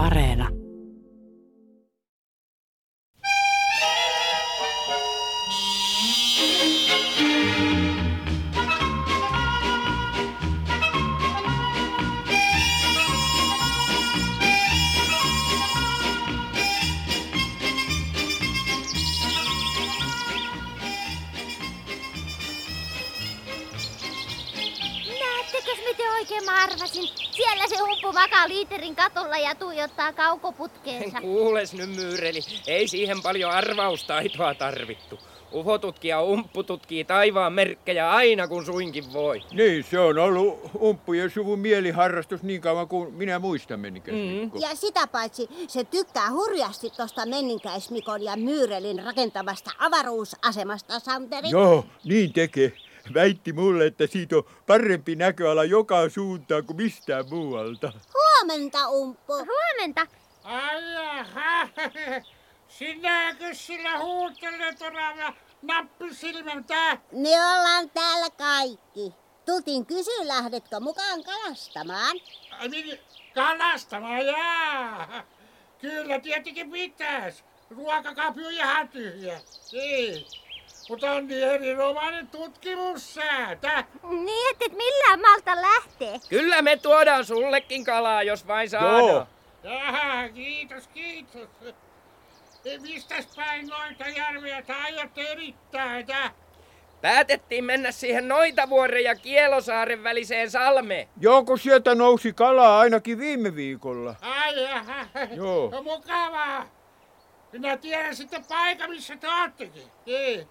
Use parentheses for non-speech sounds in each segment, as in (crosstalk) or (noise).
Areena. Ja tuijottaa kaukoputkeensa. (laughs) Kuules nyt myyreli, ei siihen paljon arvaustaitoa tarvittu. Ufotutkija umppu tutkii taivaan merkkejä aina kun suinkin voi. Niin, se on ollut umppujen suvun mieliharrastus niin kauan kuin minä muistan menninkäismikko. Ja sitä paitsi se tykkää hurjasti tosta menninkäismikon ja Myyrelin rakentamasta avaruusasemasta, Santeri. Joo, niin tekee. Väitti mulle, että siitä on parempi näköala joka suuntaan kuin mistään muualta. Huomenta, Umppu. Huomenta. Ai jaha, sinäkö sillä huutelet orava nappisilmän tää? Me ollaan täällä kaikki. Tultiin kysyä, lähdetkö mukaan kalastamaan? Ai min, kalastamaan, jaa. Kyllä tietenkin pitäis. Ruokakaappi on ihan tyhjä. Niin. Mutta on niin erinomainen tutkimussäätä. Niin, et et millään malta lähtee. Kyllä me tuodaan sullekin kalaa, jos vain saadaan. Joo. Jaha, kiitos, kiitos. E, Mistäs päin noita järviä te aiotte erittää, tää? Päätettiin mennä siihen Noitavuoren ja Kielosaaren väliseen salmeen. Joo, kun sieltä nousi kalaa ainakin viime viikolla. Ai jaha. Joo. No mukavaa. Minä tiedän sitten paikan, missä te oottekin. Niin.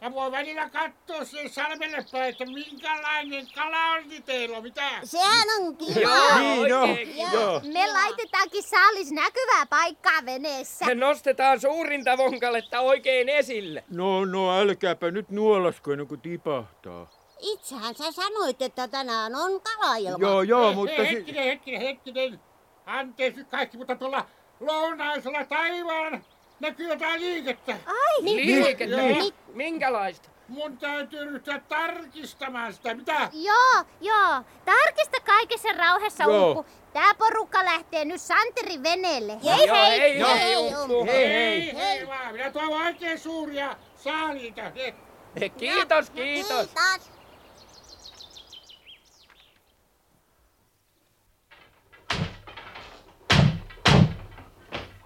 Ja voi välillä katsoa sen salmelle päin, että minkälainen kala on teillä, mitä? Sehän on kiva. Joo, Niin, joo. Joo. Me laitetaankin saalis näkyvää paikkaa veneessä. Se nostetaan suurinta vonkaletta oikein esille. No, no, älkääpä nyt nuolasko ennen kuin tipahtaa. Itsehän sä sanoit, että tänään on kalailma. Joo, joo, mutta... hei, hetkinen, hetkinen, hetkinen. Anteeksi kaikki, mutta tuolla lounaisella taivaan näkyy jotain liikettä. Ai, Liikettä. Joo. Minkälaista? Mun täytyy ryhtyä tarkistamaan sitä. Mitä? Joo, joo. Tarkista kaikessa rauhassa, Joo. Umppu. Tää porukka lähtee nyt Santerin veneelle. Joo, Hei hei, hei! hei, hei, Umppu. Hei, Hei, hei. hei vaan. Minä toivon oikein suuria saaliita. Hei. Kiitos, kiitos. Kiitos.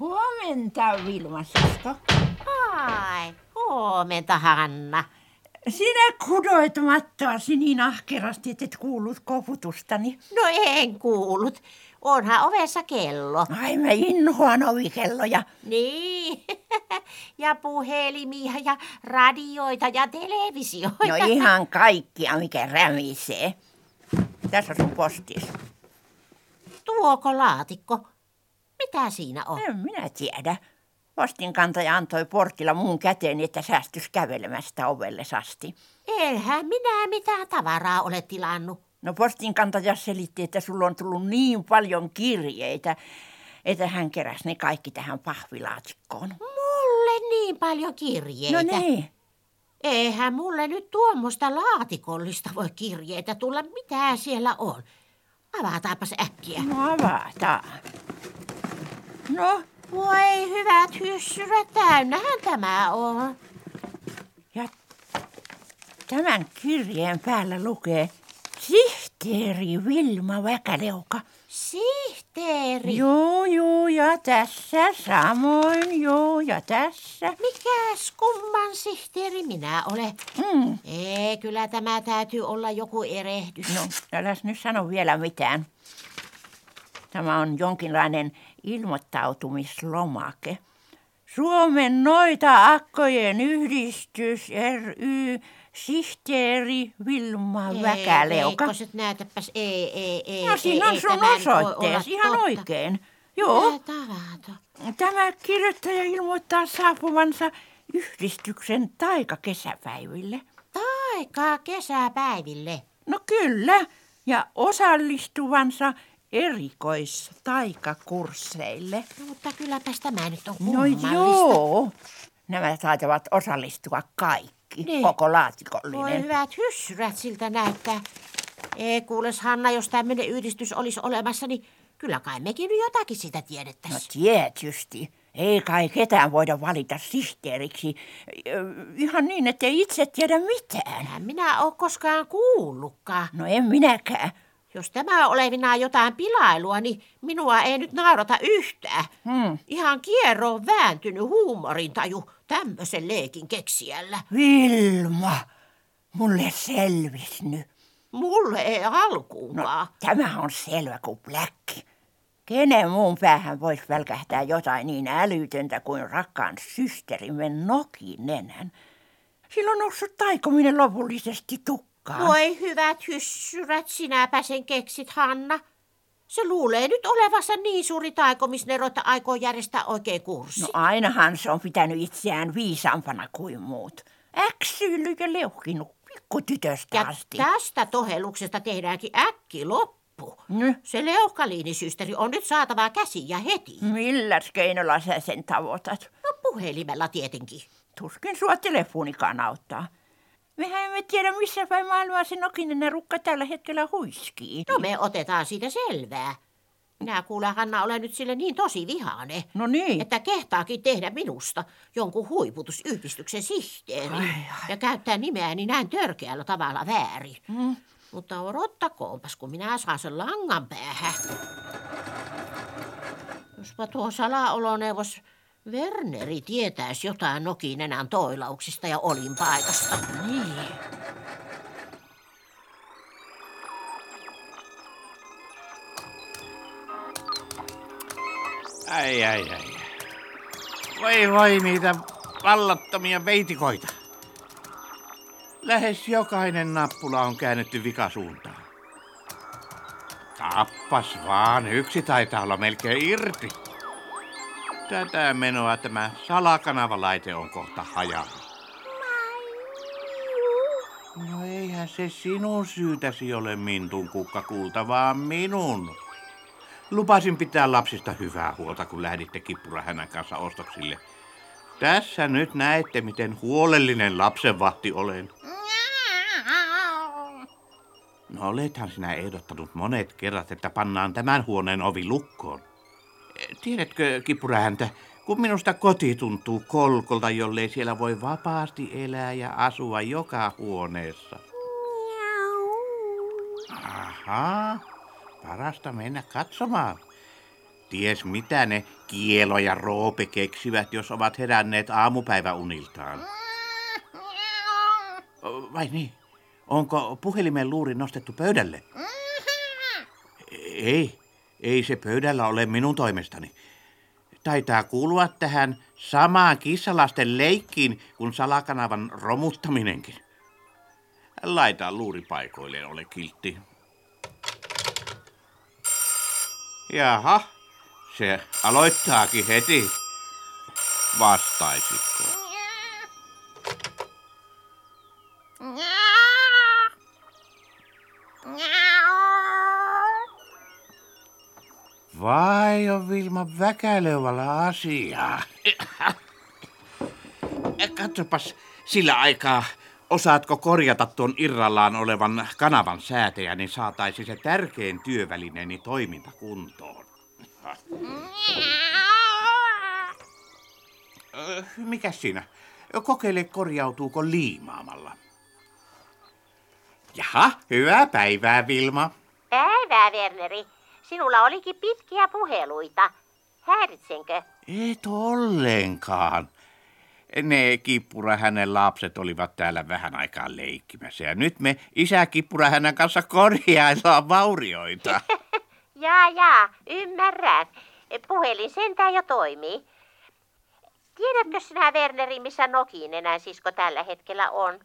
Huomenta, Vilma Sisko. Ai, huomenta Hanna. Sinä kudoit mattoasi niin ahkerasti, että et kuullut koputustani. No en kuullut. Onhan ovessa kello. Ai mä inhoan ovikelloja. Niin. (laughs) ja puhelimia ja radioita ja televisioita. No ihan kaikkia, mikä rämisee. Tässä on sun postis. Tuoko laatikko? Mitä siinä on? En minä tiedä. Postinkantaja antoi portilla mun käteen, että säästys kävelemästä ovelle asti. Enhän minä mitään tavaraa ole tilannut. No postinkantaja selitti, että sulla on tullut niin paljon kirjeitä, että hän keräsi ne kaikki tähän pahvilaatikkoon. Mulle niin paljon kirjeitä. No niin. Eihän mulle nyt tuommoista laatikollista voi kirjeitä tulla. Mitä siellä on? Avataanpas äkkiä. No avataan. No, Voi hyvät hyssyrät, täynnähän tämä on. Ja tämän kirjeen päällä lukee Sihteeri Vilma Väkäleuka. Sihteeri. Joo, joo, ja tässä samoin, joo, ja tässä. Mikäs kumman sihteeri minä olen? Mm. Ei, kyllä tämä täytyy olla joku erehdys. No, äläs nyt sano vielä mitään. Tämä on jonkinlainen ilmoittautumislomake. Suomen noita akkojen yhdistys ry sihteeri Vilma Väkäleuka. Veikkoset, näytäpäs. Ei, ei, ei. No siinä ei, on ei, sun osoitteesi ihan totta. oikein. Joo, tämä kirjoittaja ilmoittaa saapuvansa yhdistyksen taikakesäpäiville. Taika kesäpäiville. No kyllä, ja osallistuvansa erikoistaikakursseille. No, mutta kylläpäs tämä nyt on No joo, nämä taitavat osallistua kaikki, Niin. koko Voi laatikollinen. hyvät hyssyrät siltä näyttää. Ei kuules Hanna, jos tämmöinen yhdistys olisi olemassa, niin Kyllä kai mekin nyt jotakin sitä No tiedettäisiin. tietysti. Ei kai ketään voida valita sihteeriksi. Ihan niin, ettei itse tiedä mitään. Enhän minä ole koskaan kuullutkaan. No en minäkään. Jos tämä olevinaan jotain pilailua, niin minua ei nyt naurata yhtään. Hmm. Ihan kierroon vääntynyt huumorintaju tämmöisen leikin keksijällä. Vilma, mulle selvis nyt. Mulle ei No, alkuunkaan. tämä on selvä kuin bläkki. Kenen muun päähän voisi välkähtää jotain niin älytöntä kuin rakkaan systerimme Nokinenän? Sillä on noussut taikominen lopullisesti tukkaan. Voi hyvät hyssyrät, sinäpä sen keksit, Hanna. Se luulee nyt olevansa niin suuri taikomisnero, että aikoo järjestää oikein kurssi. No ainahan se on pitänyt itseään viisaampana kuin muut. Äksyillyt ja leuhkinut pikkutytöstä ja asti. tästä tohelluksesta tehdäänkin äkki loppu. Ny, Se leuhkaliinisysteri on nyt saatava käsiin ja heti. milläs keinolla sä sen tavoitat? No puhelimella tietenkin. Tuskin sua telefonikaan auttaa. Mehän emme tiedä, missä päin maailmaa se Nokinen rukka tällä hetkellä huiskii. No me otetaan siitä selvää. Minä kuule, Hanna, olen nyt sille niin tosi vihane, No niin. että kehtaakin tehdä minusta jonkun huiputusyhdistyksen sihteeri ja käyttää nimeäni näin törkeällä tavalla väärin. Mm. Mutta odottakoonpas, kun minä saan sen langan päähän. Jospa tuo salaoloneuvos Werneri tietäisi jotain Nokinenän toilauksista ja olinpaikasta. Niin. Ai, ai, ai. Voi voi niitä vallattomia veitikoita. Lähes jokainen nappula on käännetty vikasuuntaan. Kappas vaan, yksi taitaa olla melkein irti. Tätä menoa tämä salakanavalaite on kohta hajalla. No eihän se sinun syytäsi ole Mintun kukkakulta, vaan minun. Lupasin pitää lapsista hyvää huolta, kun lähditte kippurahänän kanssa ostoksille. Tässä nyt näette, miten huolellinen lapsenvahti olen. No olethan sinä ehdottanut monet kerrat, että pannaan tämän huoneen ovi lukkoon. Tiedätkö, kippurahäntä, kun minusta koti tuntuu kolkolta, jollei siellä voi vapaasti elää ja asua joka huoneessa. Ahaa, parasta mennä katsomaan. Ties mitä ne Kielo ja Roope keksivät, jos ovat heränneet aamupäiväuniltaan. Vai niin? Onko puhelimen luuri nostettu pöydälle? Ei, ei se pöydällä ole minun toimestani. Taitaa kuulua tähän samaan kissalasten leikkiin kuin salakanavan romuttaminenkin. Laita luuri paikoilleen, ole kiltti. Jaha, se aloittaakin heti. Vastaisitko? Vai on Vilma väkälövällä asiaa. Katsopas sillä aikaa, osaatko korjata tuon irrallaan olevan kanavan säätäjä, niin saataisiin se tärkein työvälineeni toiminta kuntoon. Ö, Mikä siinä? Kokeile korjautuuko liimaamalla. Jaha, hyvää päivää, Vilma. Päivää, Werneri. Sinulla olikin pitkiä puheluita. Häiritsenkö? Et ollenkaan. Ne Kippura hänen lapset olivat täällä vähän aikaa leikkimässä ja nyt me isä Kippura hänen kanssa korjaillaan vaurioita. (laughs) Jaa, jaa, ymmärrän. Puhelin sentään jo toimii. Tiedätkö sinä, Werneri, missä Nokinenän sisko tällä hetkellä on?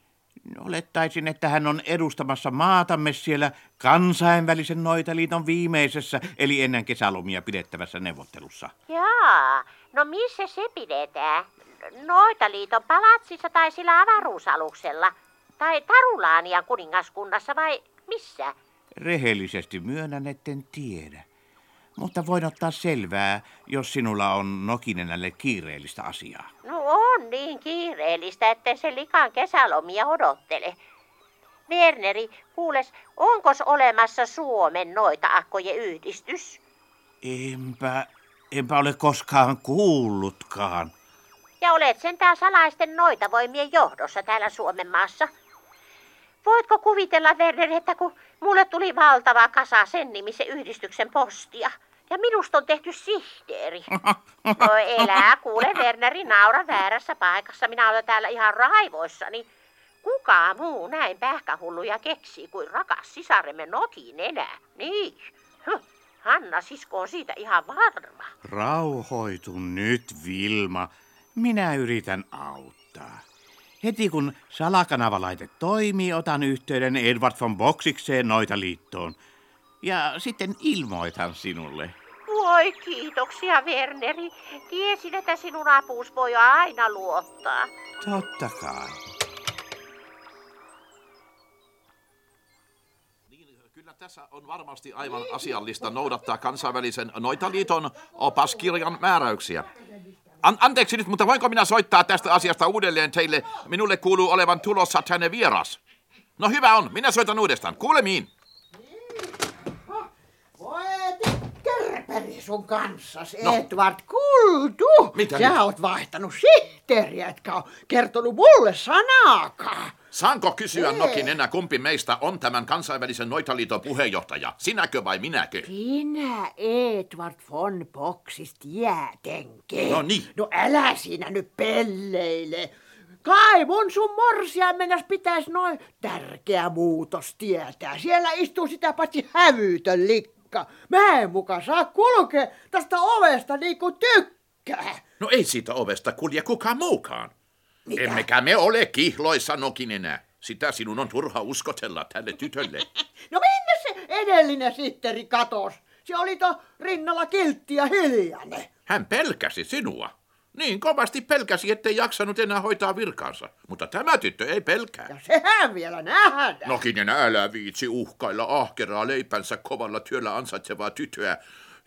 Olettaisin, että hän on edustamassa maatamme siellä kansainvälisen noitaliiton viimeisessä, eli ennen kesälomia pidettävässä neuvottelussa. Jaa, no missä se pidetään? Noitaliiton palatsissa tai sillä avaruusaluksella? Tai Tarulaanian kuningaskunnassa vai missä? Rehellisesti myönnän, etten tiedä. Mutta voin ottaa selvää, jos sinulla on Nokinenälle kiireellistä asiaa. No on niin kiireellistä, että se likan kesälomia odottele. Werneri, kuules, onkos olemassa Suomen noita akkojen yhdistys? Enpä, enpä ole koskaan kuullutkaan. Ja olet sentään salaisten noita voimien johdossa täällä Suomen maassa. Voitko kuvitella, Werner, että kun mulle tuli valtava kasa sen nimisen yhdistyksen postia, ja minusta on tehty sihteeri. No elää, kuule Werneri, naura väärässä paikassa. Minä olen täällä ihan raivoissani. Kuka muu näin pähkähulluja keksii kuin rakas sisaremme Nokin enää? Niin. Hanna sisko on siitä ihan varma. Rauhoitu nyt, Vilma. Minä yritän auttaa. Heti kun salakanavalaite toimii, otan yhteyden Edward von Boksikseen noita liittoon. Ja sitten ilmoitan sinulle. Voi kiitoksia, Werneri. Tiesin, että sinun apuus voi aina luottaa. Totta kai. Kyllä tässä on varmasti aivan asiallista noudattaa kansainvälisen Noitaliiton opaskirjan määräyksiä. An- anteeksi nyt, mutta voinko minä soittaa tästä asiasta uudelleen teille? Minulle kuuluu olevan tulossa tänne vieras. No hyvä on, minä soitan uudestaan. Kuulemiin. Voi kerperi sun kanssas, No. Edward, kuultu. Mitä Sä nyt? oot vaihtanut sihteeriä, etkä oo kertonut mulle sanaakaan. Saanko kysyä Nokin enää kumpi meistä on tämän kansainvälisen Noitaliiton puheenjohtaja? Sinäkö vai minäkö? Sinä, Edward von Boxis, tietenkin. No niin. No älä siinä nyt pelleile. Kai mun sun morsiamennas pitäis noin tärkeä muutos tietää. Siellä istuu sitä paitsi hävytön likka. Mä en muka saa kulkea tästä ovesta niin kuin tykkää. No ei siitä ovesta kulje kukaan muukaan. Emmekä me ole kihloissa Nokin enää. Sitä sinun on turha uskotella tälle tytölle. (laughs) No minne se edellinen sitteri katos? Se oli to rinnalla kiltti ja hiljainen. Hän pelkäsi sinua. Niin kovasti pelkäsi, ettei jaksanut enää hoitaa virkaansa. Mutta tämä tyttö ei pelkää. Ja sehän vielä nähdään. Nokinen älä viitsi uhkailla ahkeraa leipänsä kovalla työllä ansaitsevaa tytöä,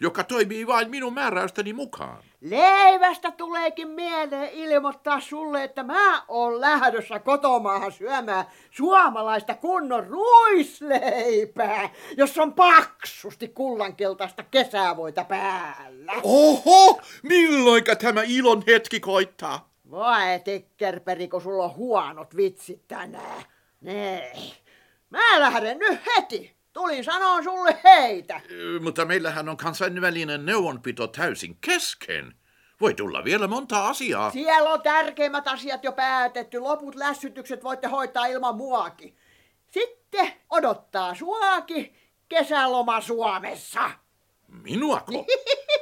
joka toimii vain minun määräystäni mukaan. Leivästä tuleekin mieleen ilmoittaa sulle, että mä oon lähdössä kotomaahan syömään suomalaista kunnon ruisleipää, jossa on paksusti kullankeltaista kesävoita päällä. Oho, milloinka tämä ilon hetki koittaa? Vai tekkerperi, kun sulla on huonot vitsit tänään. Nee. Mä lähden nyt heti. Tulin sanoa sulle heitä. Mutta meillähän on kansainvälinen neuvonpito täysin kesken. Voi tulla vielä monta asiaa. Siellä on tärkeimmät asiat jo päätetty. Loput lässytykset voitte hoitaa ilman muakin. Sitten odottaa suakin kesäloma Suomessa. Minuako?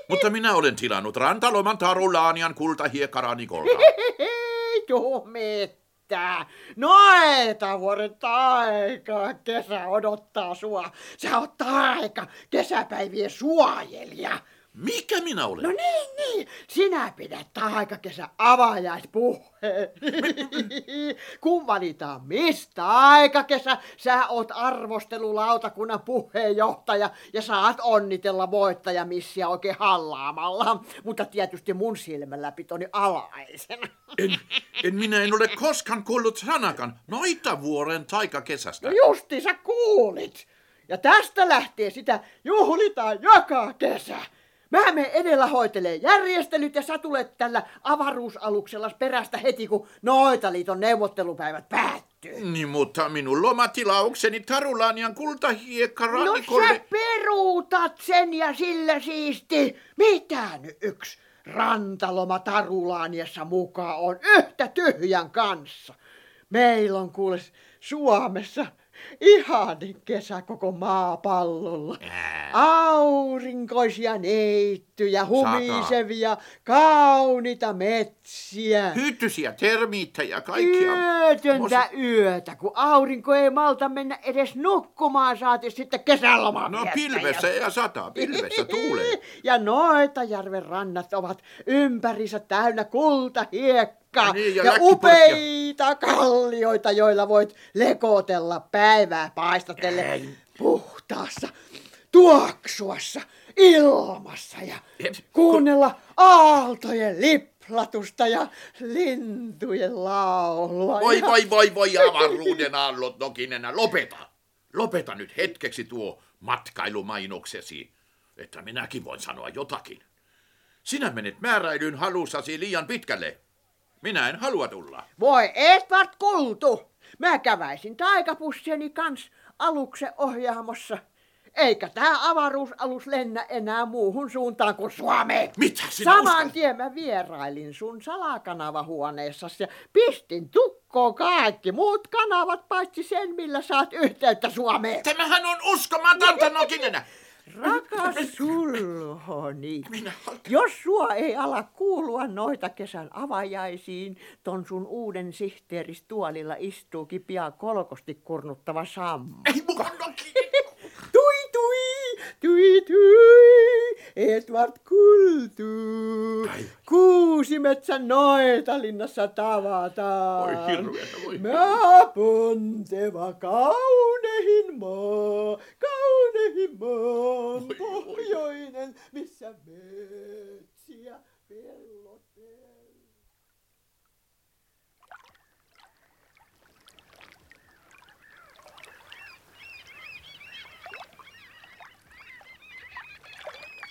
Mutta minä olen tilannut rantaloman Tarulaanian kultahiekkaranikolta. (laughs) Ei mitään. Noita vuoden taika kesä odottaa sua. Sä oot taika kesäpäivien suojelija. Mikä minä olen? No niin, niin. Sinä pidät taikakesä avajaispuheen. (laughs) Kun valitaan mistä aikakesä, sä oot arvostelulautakunnan puheenjohtaja ja saat onnitella voittajamissiä oikein hallaamalla. Mutta tietysti mun silmällä pitoni alaisena. En, en minä en ole koskaan kuullut sanakan noita vuoren taikakesästä. No justi sä kuulit. Ja tästä lähtee sitä juhlitaan joka kesä. Mä me edellä hoitelee järjestelyt ja sä tulet tällä avaruusaluksella perästä heti, kun Noitaliiton neuvottelupäivät päättyy. Niin, mutta minun lomatilaukseni Tarulaanian No kultahiekkarannikolle... sä peruutat sen ja sillä siisti. Mitä nyt yksi rantaloma Tarulaaniassa mukaan on yhtä tyhjän kanssa? Meillä on kuule Suomessa ihanin kesä koko maapallolla. Aurinkoisia neittyjä, humisevia, kauniita metsiä. Hyttysiä termiittejä kaikkia. Yötöntä yötä, kun aurinko ei malta mennä edes nukkumaan, saati sitten kesälomaa No pilvessä ja sataa, pilvessä tuulee. (laughs) Ja Noitajärven rannat ovat ympärissä täynnä kultahiekkaa Ja niin, ja ja upeita kallioita, joilla voit lekotella päivää paistatelle puhtaassa, tuoksuassa ilmassa ja Et- kuunnella aaltojen liplatusta ja lintujen laulua. Voi, ja- voi, voi, voi, avaruuden aallot, Nokinenä, lopeta. Lopeta nyt hetkeksi tuo matkailumainoksesi. että minäkin voin sanoa jotakin. Sinä menet määräilyn halussasi liian pitkälle. Minä en halua tulla. Voi Edward Kultu! Mä käväisin taikapussieni kans aluksen ohjaamossa. Eikä tää avaruusalus lennä enää muuhun suuntaan kuin Suomeen. Mitä sinä Saman uskallat? tien mä vierailin sun salakanavahuoneessasi ja pistin tukkoon kaikki muut kanavat paitsi sen, millä saat yhteyttä Suomeen. Tämähän on uskomatonta Nokinen. Rakas sulhoni, jos sua ei ala kuulua noita kesän avajaisiin, ton sun uuden sihteeristuolilla istuukin pian kolkosti kurnuttava Sammo. Ei mukaan Nokinen. Tui tui, tui tui, Edward Kultu. Kuusimetsän noita linnassa tavataan. Voi hirveetä, voi. Mä ponteva kaunehin maa, kaunehin maan pohjoinen, missä metsiä pellot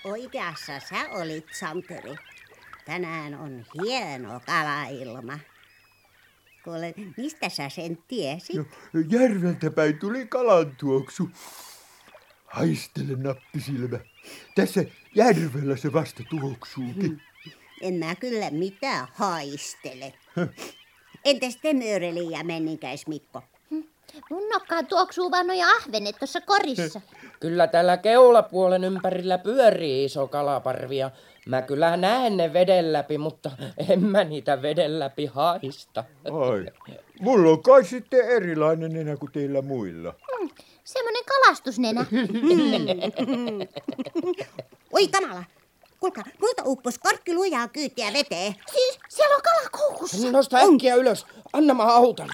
Oikeassa sä olit, Santeri. Tänään on hieno kalailma. Kuule, mistä sä sen tiesit? No, järveltä päin tuli kalan tuoksu. Haistele nappisilmä. Tässä järvellä se vasta tuoksuukin. En mä kyllä mitään haistele. Entäs te ja Menninkäis Mikko? Mun nokkaan tuoksuu vaan noja ahvenet tuossa korissa. (laughs) Kyllä täällä keulapuolen ympärillä pyörii iso kalaparvi ja mä kyllä näen ne veden läpi, mutta en mä niitä veden läpi haista. Ai, mulla on kai sitten erilainen nenä kuin teillä muilla. Semmonen kalastusnenä. (laughs) (laughs) Oi kamala! Kuulkaa, multa uppos korkki lujaa kyytiä veteen. Siis siellä on kala koukussa. Nosta äkkiä ylös, anna mä autan.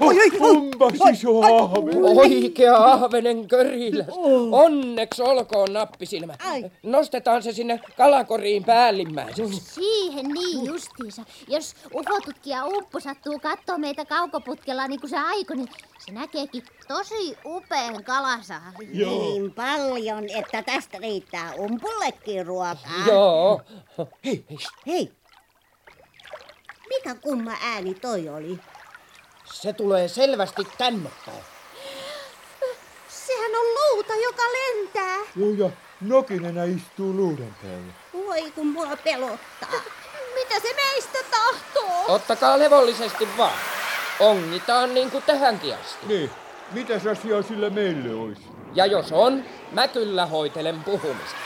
Oi, oi, Onpas iso ahve. Oikea ahvenen köriläs. Onneksi olkoon nappisilmä. Nostetaan se sinne kalakoriin päällimmäiseksi. Siihen niin justiinsa. Jos ufotutkija Uppu sattuu kattoo meitä kaukoputkella niin kuin se aiko, niin se näkeekin tosi upean kalasaaliin. Niin paljon, että tästä riittää umpullekin ruokaa. Joo. Hei, hei. Mikä kumma ääni toi oli? Se tulee selvästi tänne päin. Sehän on luuta, joka lentää. Joo, ja Nokinenä istuu luudan päällä. Voi kun mua pelottaa. Mitä se meistä tahtoo? Ottakaa levollisesti vaan. Ongitaan niin kuin tähänkin asti. Niin, mitäs asiaa sillä meille olisi? Ja jos on, mä kyllä hoitelen puhumista.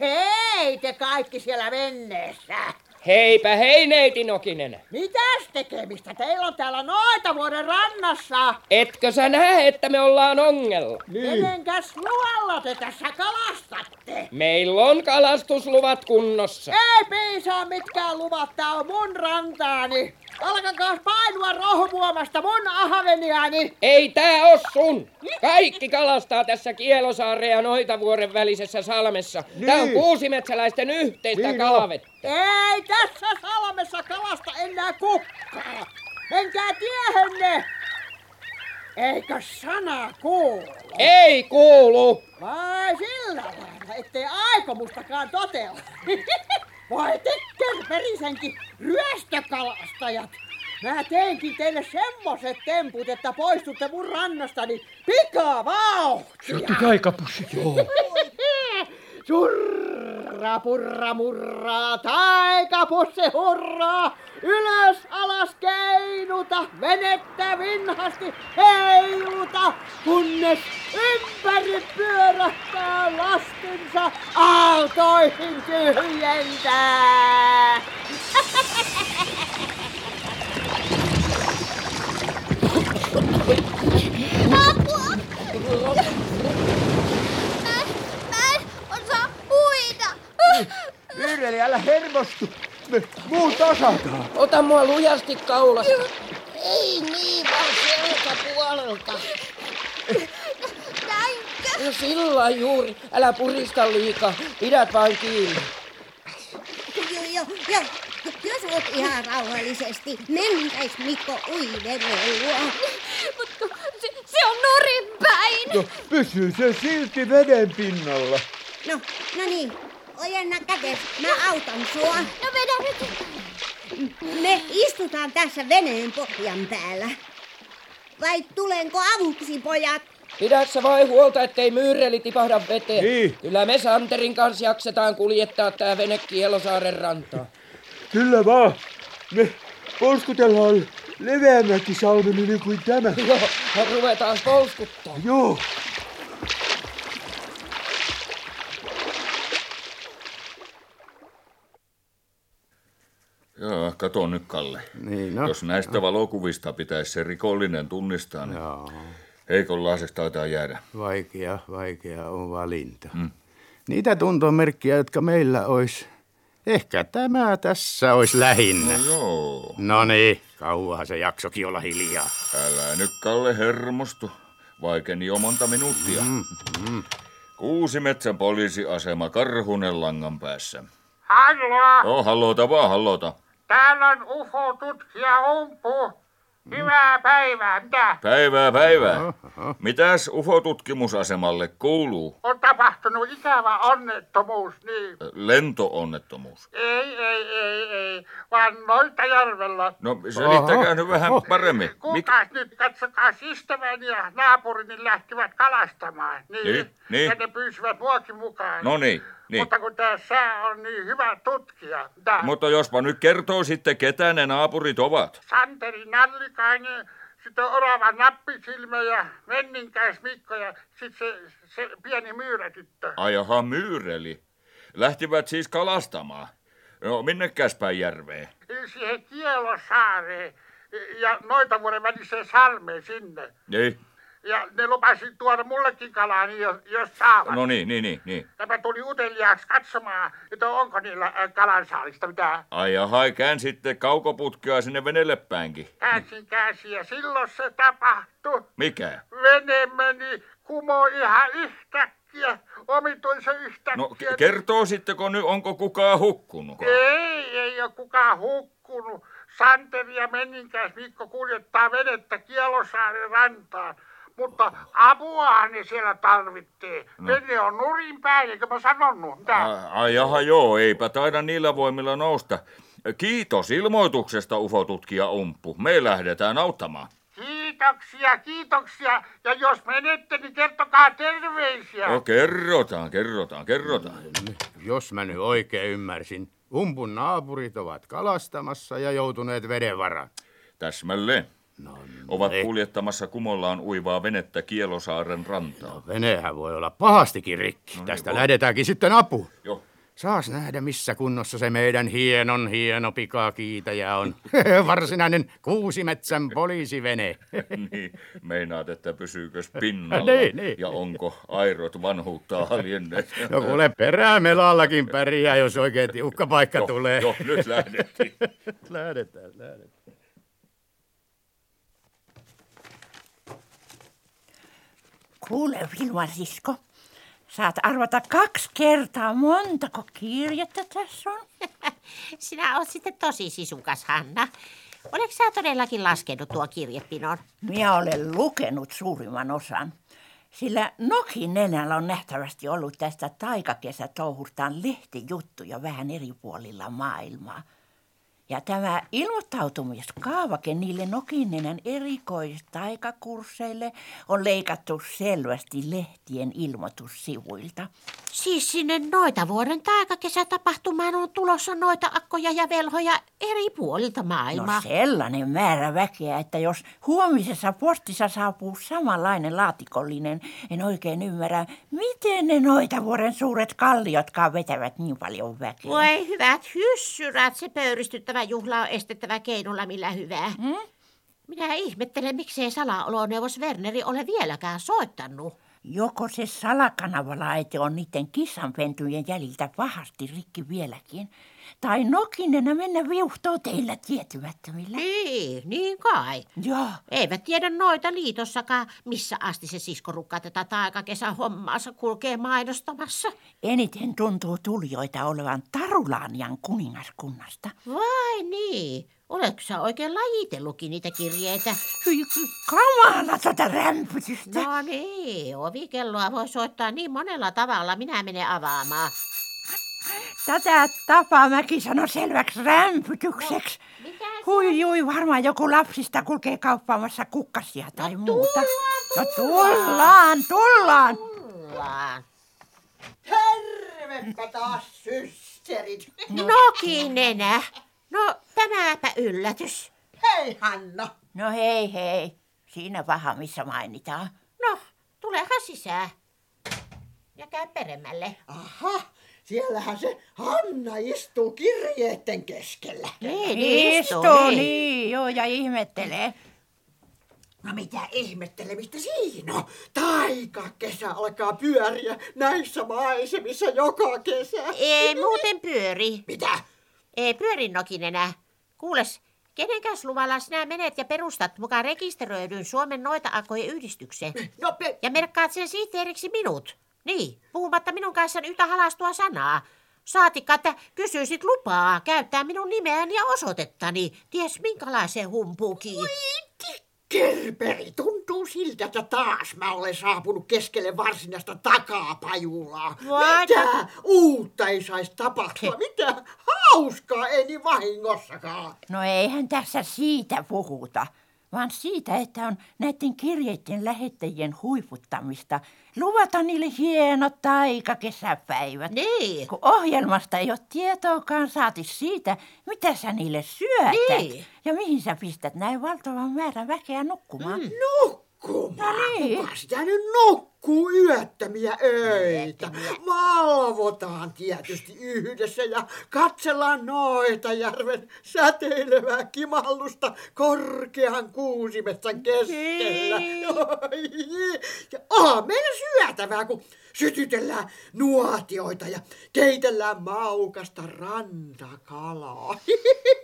Hei te kaikki siellä venneessä! Heipä hei neiti Nokinen. Mitäs tekemistä teillä on täällä noita vuoden rannassa? Etkö sä näe, että me ollaan ongella? Kenenkäs luvalla te tässä kalastatte? Meillä on kalastusluvat kunnossa. Ei piisaa mitkään luvat, tää on mun rantaani. Alkakaa painua rohmuomasta mun ahveniani. Ei tää oo sun! Kaikki kalastaa tässä Kielosaaren ja Noitavuoren välisessä salmessa. Tää on Niin. kuusimetsäläisten yhteistä Niin on. kalavettä. Ei tässä salmessa kalasta enää kukkaa. Menkää tiehenne. Eikö sana kuulu? Ei kuulu! Vai sillä lailla, ettei aikomustakaan totella. (laughs) Vai tekkerperisenkin ryöstökalastajat. Mä teinkin teille semmoset temput, että poistutte mun rannastani pikaa vauhtia. taikapussi. Joo. Surra purra murraa, taikapussi hurraa, ylös alas keinuta, venettä vinhasti heiluta, kunnes ympäri pyörähtää lastinsa aaltoihin tyhjentää. Apua! Mä, mä en osaa uida. Vireli, älä hermostu. Me muut osataan. Ota mua lujasti kaulasta. Ei niin, vaan selkäpuolelta. Näinkö? No sillä juuri. Älä purista liikaa. Pidät vain kiinni. Joo, joo, joo. Jos oot ihan rauhallisesti, menkäis Mikko uiderelua. Mutta se, se on nurin pää. vain. No, pysyy se silti veden pinnalla. No, no niin, ojenna kätes, mä autan sua. No vedä nyt. Me istutaan tässä veneen pohjan päällä. Vai tulenko avuksi, pojat? Pidä sä vain huolta, ettei myyreli tipahda veteen. Niin. Kyllä me Santerin kanssa jaksetaan kuljettaa tää vene Kielosaaren rantaan. Kyllä vaan. Me polskutellaan leveämmäkin salmen yli kuin tämä. Joo, ruvetaan polskuttaa. Joo. Joo, kato nyt Kalle. Niin, no. Jos näistä valokuvista pitäisi se rikollinen tunnistaa, niin Joo. heikonlaiseksi taitaa jäädä. Vaikea, vaikea on valinta. Mm. Niitä tuntomerkkiä, jotka meillä olisi. Ehkä tämä tässä olisi lähinnä. No joo. No niin, kauahan se jaksokin olla hiljaa. Älä nyt Kalle hermostu. Vaikeni jo monta minuuttia. Mm, mm. Kuusi metsän poliisiasema Karhunen langan päässä. Hallo, Joo, hallota vaan, hallota. Täällä on UFO-tutkija Umpu. Hyvää päivää, mitä? Päivää, päivää. Mitäs UFO-tutkimusasemalle kuuluu? On tapahtunut ikävä onnettomuus, niin. Lentoonnettomuus. Ei, ei, ei, ei, vaan Noitajärvellä. No selittäkää nyt vähän paremmin. Mik... Kuulkaas nyt, katsokaa, ystäväni ja naapurini lähtivät kalastamaan. Niin, Niin, niin. Ja ne pyysivät muakin mukaan. No niin, niin. Mutta kun tämä sää on niin hyvä tutkia. Tää Mutta jospa nyt kertoo sitten, ketä ne naapurit ovat. Santeri Nallikainen, sitten Orava Nappisilmä ja Menninkäis Mikko ja sitten se, se pieni myyrätyttö. Ai jaha, myyreli. Lähtivät siis kalastamaan. No, minnekäs päin järveen? Siihen Kielosaareen ja noita vuoden väliseen salmeen sinne. Ei. Ja ne lupasi tuoda mullekin kalaa, niin jos, jos saavat. No niin, niin, niin, niin. Ja mä tulin uteliaaksi katsomaan, että onko niillä äh, kalansaalista mitään. Ai jaha, kään sitten kaukoputkea sinne venelle päinkin. Käsin käsi ja silloin se tapahtui. Mikä? Vene meni kumo ihan yhtäkkiä, omituisen yhtäkkiä. No k- kertoo sittenko nyt, onko kukaan hukkunut? Ei, ei ole kukaan hukkunut. Santeri ja Menninkäis Mikko kuljettaa venettä Kielosaaren rantaan. Mutta apuahan ne siellä tarvitsee. No. Vene on nurin päin, eikö mä sanonut? Mitä? Ai, ai jaha, joo, eipä taida niillä voimilla nousta. Kiitos ilmoituksesta, ufotutkija Umppu. Me lähdetään auttamaan. Kiitoksia, kiitoksia. Ja jos menette, niin kertokaa terveisiä. No kerrotaan, kerrotaan, kerrotaan. Jos mä nyt oikein ymmärsin, umpun naapurit ovat kalastamassa ja joutuneet veden varaan. Täsmälleen. No, Ovat ei. kuljettamassa kumollaan uivaa venettä Kielosaaren rantaan. Venehän voi olla pahastikin rikki. niin, Tästä voi. lähdetäänkin sitten apu. Joo. Saas nähdä, missä kunnossa se meidän hienon hieno pikakiitäjä on. (laughs) Varsinainen kuusimetsän poliisivene. (laughs) niin, meinaat, että pysyykö (laughs) pinnalla Niin, niin. ja onko airot vanhuuttaa haljenneet. No kuule, perämelallakin pärjää, jos oikein tiukka paikka Joo, tulee. joo, nyt lähdettiin. lähdetään, lähdetään. Kuule, Vilma sisko, saat arvata kaksi kertaa, montako kirjettä tässä on. (laughs) Sinä oot sitten tosi sisukas, Hanna. Oletko sä todellakin laskenut tuo kirjepinon? Minä olen lukenut suurimman osan. Sillä Nokin nenällä on nähtävästi ollut tästä taikakesätouhustaan lehtijuttuja vähän eri puolilla maailmaa. Ja tämä ilmoittautumiskaavake niille Nokinenän erikoistaikakursseille on leikattu selvästi lehtien ilmoitussivuilta. Siis sinne noita vuoden taikakesätapahtumaan on tulossa noita akkoja ja velhoja eri puolilta maailmaa. No sellainen määrä väkeä, että jos huomisessa postissa saapuu samanlainen laatikollinen, en oikein ymmärrä, miten ne noita vuoden suuret kalliotkaan vetävät niin paljon väkeä. Voi hyvät hyssyrät, se pöyristyttävä juhla on estettävä keinolla millä hyvää. Hmm? Minä ihmettelen, miksei salaoloneuvos Werneri ole vieläkään soittanut. Joko se salakanavalaite on niiden kissanpentujen jäljiltä pahasti rikki vieläkin, tai nokinena mennä viuhtoo teillä tietymättömillä. Niin, niin kai. Joo. Eivät tiedä noita liitossakaan, missä asti se siskorukka tätä taikakesän hommaansa kulkee mainostamassa. Eniten tuntuu tulijoita olevan Tarulaanian kuningaskunnasta. Vai niin? Oletko sä oikein lajitellutkin niitä kirjeitä? Kamala tätä rämpytystä. No niin, ovikelloa voi soittaa niin monella tavalla. Minä menen avaamaan. Tätä Tapamäki sanoi selväksi rämpytykseksi. Mitä Hui jui, varmaan joku lapsista kulkee kauppaamassa kukkasia tai muuta. No tullaan, tullaan. tullaan? Tervepä taas, systerit. Nokin nenä. No, tämäpä yllätys. Hei, Hanna. No hei hei, siinä paha missä mainitaan. No, tulehan sisään. Ja käy peremmälle. Aha, siellähän se Hanna istuu kirjeitten keskellä. Niin, Istuu niin, joo, ja ihmettelee. No mitä ihmettelemistä siinä on? Taika kesä alkaa pyöriä näissä maisemissa joka kesä. Ei muuten pyöri. Mitä? Ei pyöri nokin enää. Kuules, kenenkäs luvalla sinä menet ja perustat mukaan rekisteröidyn Suomen noita akojen yhdistykseen? No, pe- Ja merkkaat sen sihteeriksi minut. Niin, puhumatta minun kanssani yhtä halastua sanaa. Saatikka, että kysyisit lupaa käyttää minun nimeäni ja osoitettani. Ties minkälaiseen humpuukiin. Kerperi, tuntuu siltä, että taas mä olen saapunut keskelle varsinaista takapajulaa. Mitä uutta ei saisi tapahtua? Mitä hauskaa ei niin vahingossakaan. No eihän tässä siitä puhuta, vaan siitä, että on näiden kirjeiden lähettäjien huiputtamista. Luvata niille hienot taikakesäpäivät. Niin. Kun ohjelmasta ei ole tietoakaan saati siitä, mitä sä niille syötät. Niin. Ja mihin sä pistät näin valtavan määrän väkeä nukkumaan. Mm. Nukkumaan? No niin. Kuka sitä nyt nukkuu yöttömiä öitä? Valvotaan tietysti yhdessä ja katsellaan noita järven säteilevää kimallusta korkean kuusimetsän keskellä. Niin. Oi, Ja onhan meillä syötävää, kun sytytellään nuotioita ja keitellään maukasta rantakalaa. (laughs)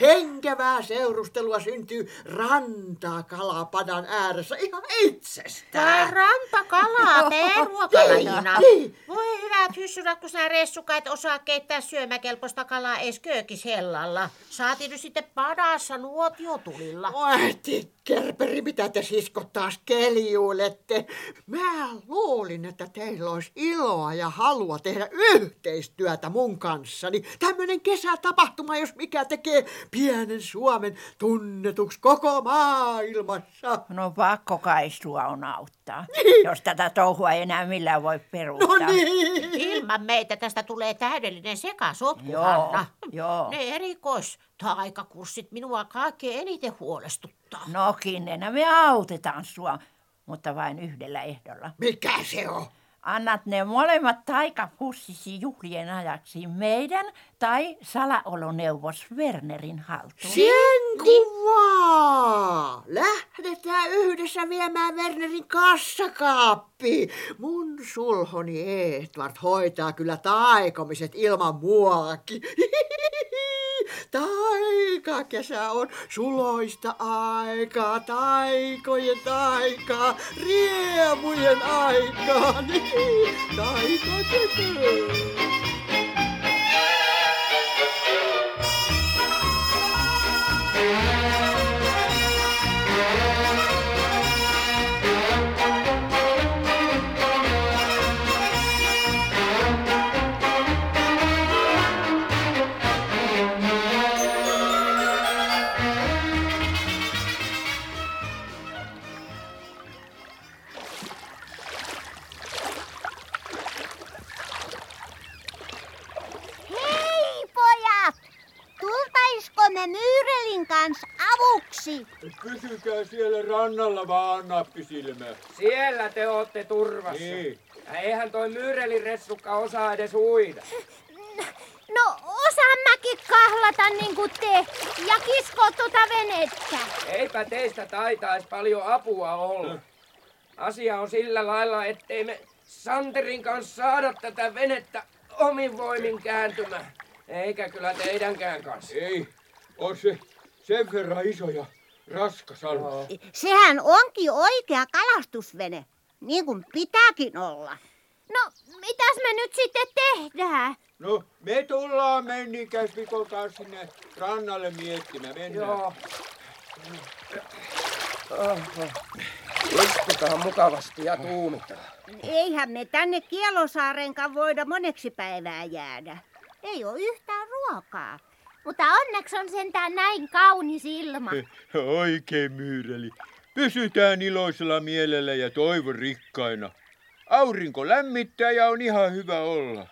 Henkevää seurustelua syntyy rantakalapadan ääressä ihan itsestään. rantakalaa, tee ruokalajina. Niin. Voi hyvät hyssyrät, kun sinä ressukka et osaa keittää syömäkelpoista kalaa edes köökishellalla. Saatiin nyt sitten padassa nuotiotulilla. Oi, tikkerperi, mitä te siskot taas keljuilette? Mä luulin, että teillä olisi iloa ja halua tehdä yhteistyötä mun kanssani. Tämmönen kesätapahtuma, jos mikä tekee pienen Suomen tunnetuksi koko maailmassa. No pakko kai sua on auttaa, jos tätä touhua ei enää millään voi peruuttaa. No niin. Ilman meitä tästä tulee täydellinen sekasotku, Joo, Hanna. joo. Ne erikois taikakurssit minua kaikkein eniten huolestuttaa. No Kinnenä, me autetaan sua, mutta vain yhdellä ehdolla. Mikä se on? Annat ne molemmat taikapussisi juhlien ajaksi meidän tai salaoloneuvos Wernerin haltuun. Sen kuvaa! Lähdetään yhdessä viemään Wernerin kassakaappiin. Mun sulhoni Edward hoitaa kyllä taikomiset ilman muakin. (laughs) Taikakesä on suloista aikaa, taikojen taikaa, riemujen aikaa. (laughs) Taikakesä. Turvassa. Niin. Ja eihän toi Myyrelin ressukka osaa edes uida. No osaan mäkin kahlata niin kuin te ja kiskoa tuota venettä. Eipä teistä taitais paljon apua olla. Asia on sillä lailla, ettei me Santerin kanssa saada tätä venettä omin voimin kääntymään. Eikä kyllä teidänkään kanssa. Ei, on se sen verran iso ja raskas alus. Sehän onkin oikea kalastusvene, niin kuin pitääkin olla. No, mitäs me nyt sitten tehdään? No, me tullaan menninkäs Mikon kanssa sinne rannalle miettimään. Mennään. Joo. Istutaan mukavasti ja tuumitaan. Eihän me tänne Kielosaarenkaan voida moneksi päivää jäädä. Ei ole yhtään ruokaa. Mutta onneksi on sentään näin kaunis ilma. (laughs) Oikein myyräli. Pysytään iloisella mielellä ja toivon rikkaina. Aurinko lämmittää ja on ihan hyvä olla.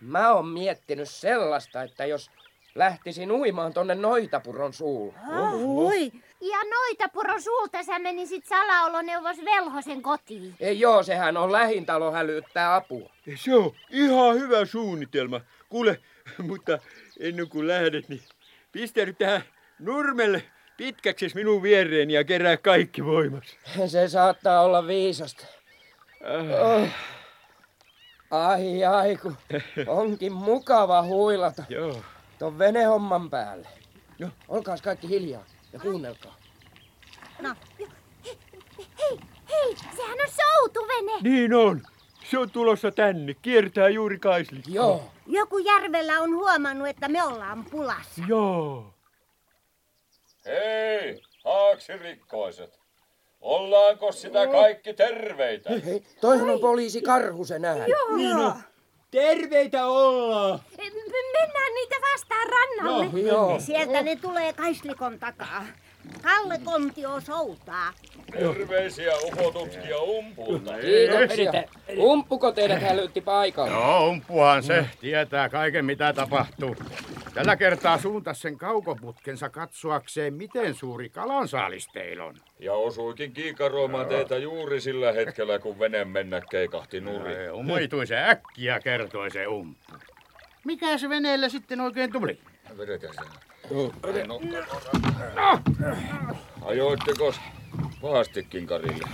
Mä oon miettinyt sellaista, että jos lähtisin uimaan tonne Noitapuron suulle. Ui, Ja noita puro suulta sä menisit salaoloneuvos Velhosen kotiin. Ei joo, sehän on lähintalo hälyttää apua. Se on ihan hyvä suunnitelma. Kuule, (laughs) mutta ennen kuin lähdet, niin pistäydy tähän nurmelle pitkäksi minun viereeni ja kerää kaikki voimas. Se saattaa olla viisasta. Oh. Ai ai, kun onkin mukava huilata Joo. ton venehomman päälle. No. Olkaas kaikki hiljaa ja kuunnelkaa. No, hei, hei, hei, sehän on soutuvene. Niin on. Se on tulossa tänne. Kiertää juuri kaislikkoa. Joo. joku järvellä on huomannut, että me ollaan pulassa. Joo. Hei, haaksirikkoiset. Ollaanko sitä kaikki terveitä? Hei, toihan on poliisi Karhusen ääni. Niin on. Terveitä ollaan. M- mennään niitä vastaan rannalle. Joo. Sieltä ne tulee kaislikon takaa. Kalle Kontio soutaa. Terveisiä ufotutkija Umpulta. Kiitoksia. Umppuko teidät hälytti paikalle? Joo, umpuhan se. Tietää kaiken, mitä tapahtuu. Tällä kertaa suuntas sen kaukoputkensa katsoakseen, miten suuri kalansaalis teillä on. Ja osuikin kiikaroimaan teitä juuri sillä hetkellä, kun vene mennä keikahti nurin. Ei, Umoitui se äkkiä, kertoi se umppu. Mikä se veneellä sitten oikein tuli? Vedetään se. No, Ajoitteko pahastikin Karille?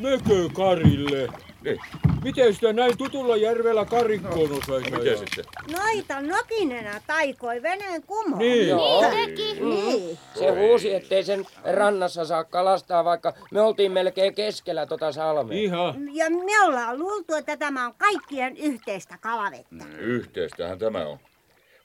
Mekö Karille? Niin. Miten sitä näin tutulla järvellä karikkoon osaisi Miten ajaa? sitten? Noita nokinena taikoi veneen kumoon. Niin. Joo. Niin. Se huusi, ettei sen rannassa saa kalastaa, vaikka me oltiin melkein keskellä tota salmea. Ihan. Ja me ollaan luultu, että tämä on kaikkien yhteistä kalavettä. Yhteistähän tämä on.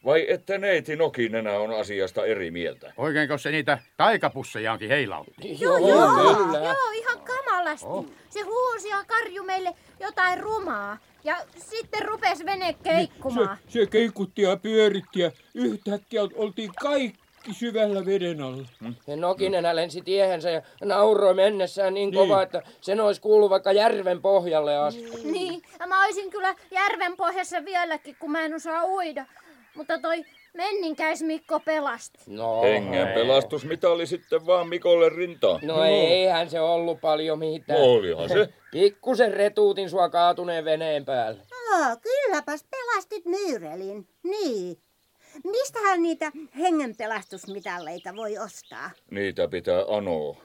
Vai että neiti Nokinenä on asiasta eri mieltä? Oikeinko se niitä taikapussejaankin heilautti? Joo, kyllä. Joo, ihan kamalasti. Se huusi ja karju meille jotain rumaa. Ja sitten rupes vene keikkumaan. Se, se keikutti ja pyöritti ja yhtäkkiä oltiin kaikki syvällä veden alla. Ja Nokinenä lensi tiehensä ja nauroi mennessään niin Niin. kova, että sen olisi kuullut vaikka järven pohjalle asti. Niin, ja mä olisin kyllä järven pohjassa vieläkin, kun mä en osaa uida. Mutta toi menninkäis Mikko pelasti. No, Hengen pelastusmitali sitten vaan Mikolle rintaan. no eihän se ollut paljon mitään. Olihan se. (laughs) Pikkusen retuutin sua kaatuneen veneen päälle. Joo, kylläpäs pelastit myyrelin. Niin. Mistähän niitä hengenpelastusmitalleita voi ostaa? Niitä pitää anoa.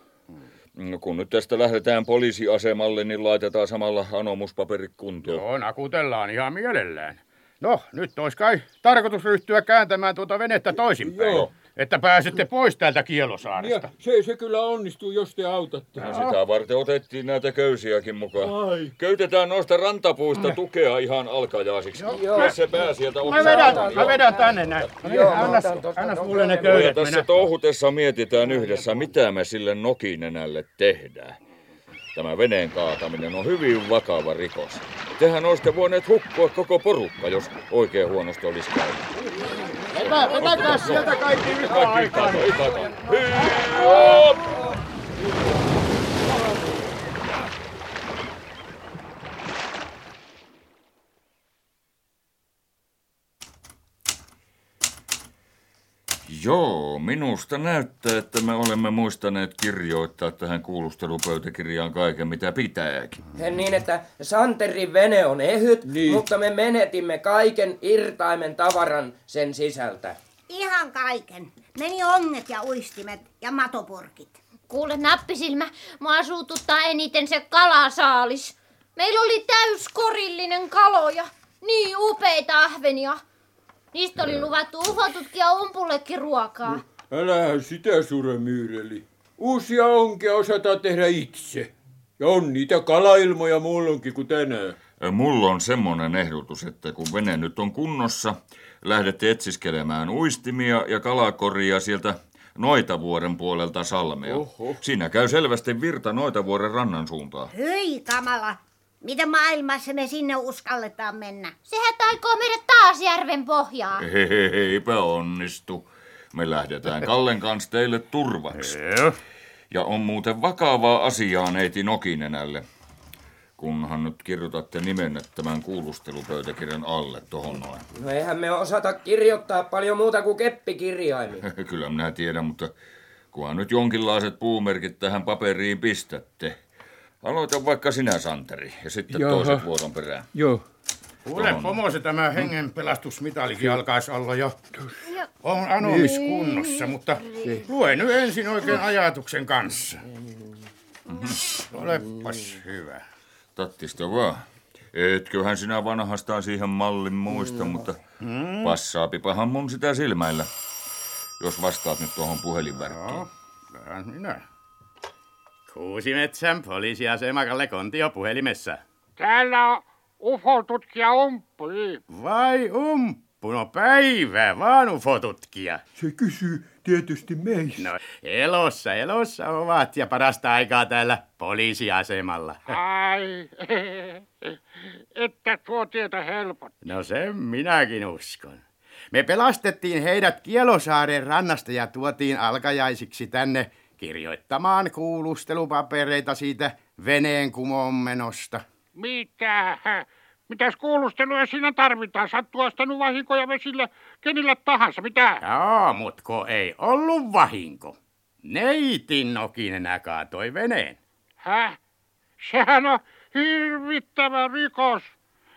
No, kun nyt tästä lähdetään poliisiasemalle, niin laitetaan samalla anomuspaperit kuntoon. Joo, nakutellaan ihan mielellään. No, nyt olisi kai tarkoitus ryhtyä kääntämään tuota venettä toisinpäin. Joo. Että pääsette pois täältä Ja Kielosaaresta. se, se kyllä onnistuu, jos te autatte. Ja sitä varten otettiin näitä köysiäkin mukaan. Ai. Köytetään noista rantapuista tukea ihan alkajaisiksi. Joo. Se pää sieltä Mä ottaa. vedän, mä vedän tänne näin. No niin, Joo, mä annas, annas mulle ne käden. Ja köydet. tässä touhutessa mietitään yhdessä, mitä me sille Nokinenälle tehdään. Tämä veneen kaataminen on hyvin vakava rikos. Tehän olisitte voineet hukkua koko porukka, jos oikein huonosti olisi käynyt. Vetä, vetäkää sieltä kaikki yhtä aikaa. Joo, minusta näyttää, että me olemme muistaneet kirjoittaa tähän kuulustelupöytäkirjaan kaiken, mitä pitääkin. Niin, että Santerin vene on ehyt, Niin. mutta me menetimme kaiken irtaimen tavaran sen sisältä. Ihan kaiken. Meni onget ja uistimet ja matopurkit. Kuule nappisilmä, mua suututtaa eniten se kalasaalis. Meillä oli täyskorillinen kaloja. Niin upeita ahvenia. Niistä oli luvattu ufotutkia umpullekin ruokaa. Älähän sitä sure myyreli. Uusia onkia osataan tehdä itse. Ja on niitä kalailmoja muulloinkin kuin tänään. Mulla on semmonen ehdotus, että kun vene nyt on kunnossa, lähdette etsiskelemään uistimia ja kalakoria sieltä Noitavuoren puolelta salmea. Oho. Siinä käy selvästi virta Noitavuoren rannan suuntaan. Hyi kamala, miten maailmassa me sinne uskalletaan mennä? Sehän taikoo meidät taas järven pohjaan. Eipä onnistu. Me lähdetään (laughs) Kallen kanssa teille turvaksi. Ja on muuten vakavaa asiaa neiti Nokinenälle. Kunhan nyt kirjoitatte nimenne tämän kuulustelupöytäkirjan alle tohon noin. No eihän me osata kirjoittaa paljon muuta kuin keppikirjaimia. (laughs) Kyllä minä tiedän, mutta kunhan nyt jonkinlaiset puumerkit tähän paperiin pistätte. Aloita vaikka sinä, Santeri, ja sitten Jaha. toiset vuoron perään. Joo. Kuule, pomo, se tämä hengenpelastusmitalikin alkaisi olla jo. On anomis kunnossa, mutta lue nyt ensin oikein ajatuksen kanssa. Olepas hyvä. Tattista vaan. Etköhän sinä vanhastaan siihen mallin muista, mutta passaapipahan mun sitä silmäillä. Jos vastaat nyt tuohon puhelinverkkiin. Joo, minä. Kuusimetsän poliisiasema Kalle Kontio puhelimessa. Täällä on UFO-tutkija Umppu. Vai umppu, no päivää vaan ufotutkija. Se kysyy tietysti meistä. No, elossa, elossa ovat ja parasta aikaa täällä poliisiasemalla. (laughs) Ai, että tuo tietä helpot. No sen minäkin uskon. Me pelastettiin heidät Kielosaaren rannasta ja tuotiin alkajaisiksi tänne kirjoittamaan kuulustelupapereita siitä veneen kumonmenosta. Mitä? Mitäs kuulusteluja siinä tarvitaan? Sattuu ostanut vahinkoja vesille kenille tahansa, mitä? Joo, mutko ei ollut vahinko. Neitin Nokinenä kaatoi veneen. Häh? Sehän on hirvittävä rikos.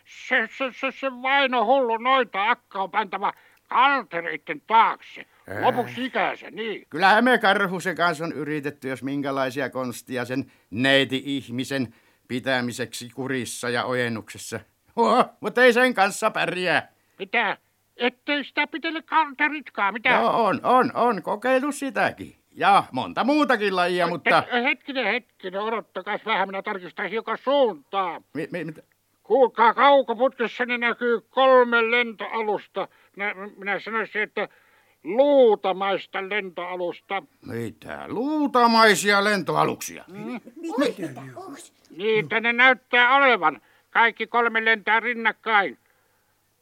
Se, se, se, se vaino hullu noita akka on pantava kaltereitten taakse. Lopuksi ikänsä, niin. Kyllähän me Karhusen kanssa on yritetty, jos minkälaisia konstia sen neiti-ihmisen pitämiseksi kurissa ja ojennuksessa. Oho, mutta ei sen kanssa pärjää. Mitä? Ettei sitä pitele kalteritkaan, mitä? Joo, on, on, on kokeillut sitäkin. Ja monta muutakin lajia, mutta... He- Hetkinen, hetkinen, odottakas vähän, minä tarkistan hiukan suuntaa. Mi, mi, mit, Kuulkaa, kaukoputkessani näkyy kolme lentoalusta. Minä, minä sanoisin, että luutamaista lentoalusta. mitä? Luutamaisia lentoaluksia. Niitä ne näyttää olevan. Kaikki kolme lentää rinnakkain.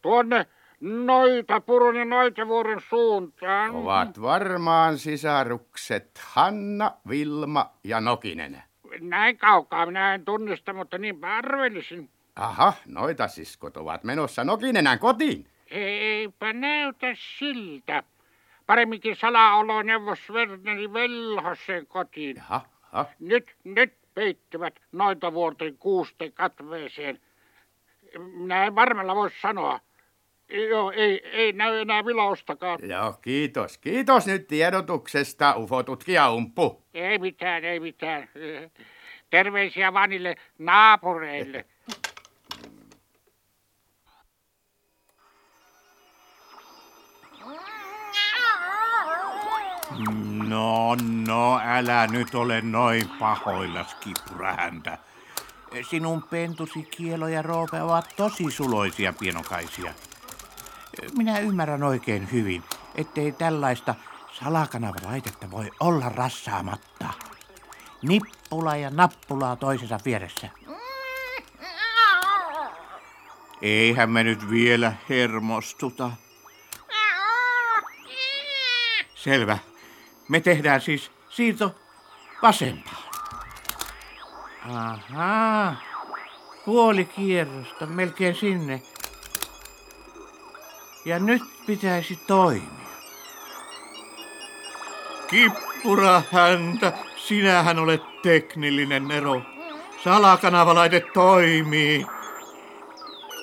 Tuonne noita purun ja noitavuoren suuntaan. Ovat varmaan sisarukset Hanna, Vilma ja Nokinen. Näin kaukaa minä en tunnista, mutta niin arvelisin. Aha, noita siskot ovat menossa Nokinenän kotiin. Eipä näytä siltä. Paremminkin salaolo neuvos Verneri Velhosen kotiin. Jaha, aha. Nyt, nyt peittyvät noita vuorten kuusten katveeseen. Minä en varmella voi sanoa. Joo, ei, ei näy enää vilaustakaan. Joo, kiitos. Kiitos nyt tiedotuksesta, ufotutkija Umppu. Ei mitään, ei mitään. Terveisiä vaan niille naapureille. No, no, älä nyt ole noin pahoillas, kippurahäntä. Sinun pentusi kielo ja roope ovat tosi suloisia pienokaisia. Minä ymmärrän oikein hyvin, ettei tällaista salakanavalaitetta voi olla rassaamatta. Nippula ja nappulaa toisensa vieressä. Eihän me nyt vielä hermostuta. Selvä. Me tehdään siis siirto vasempaan. Ahaa. Puoli kierrosta, melkein sinne. Ja nyt pitäisi toimia. Kippura häntä, sinähän olet teknillinen ero. Salakanavalaite toimii.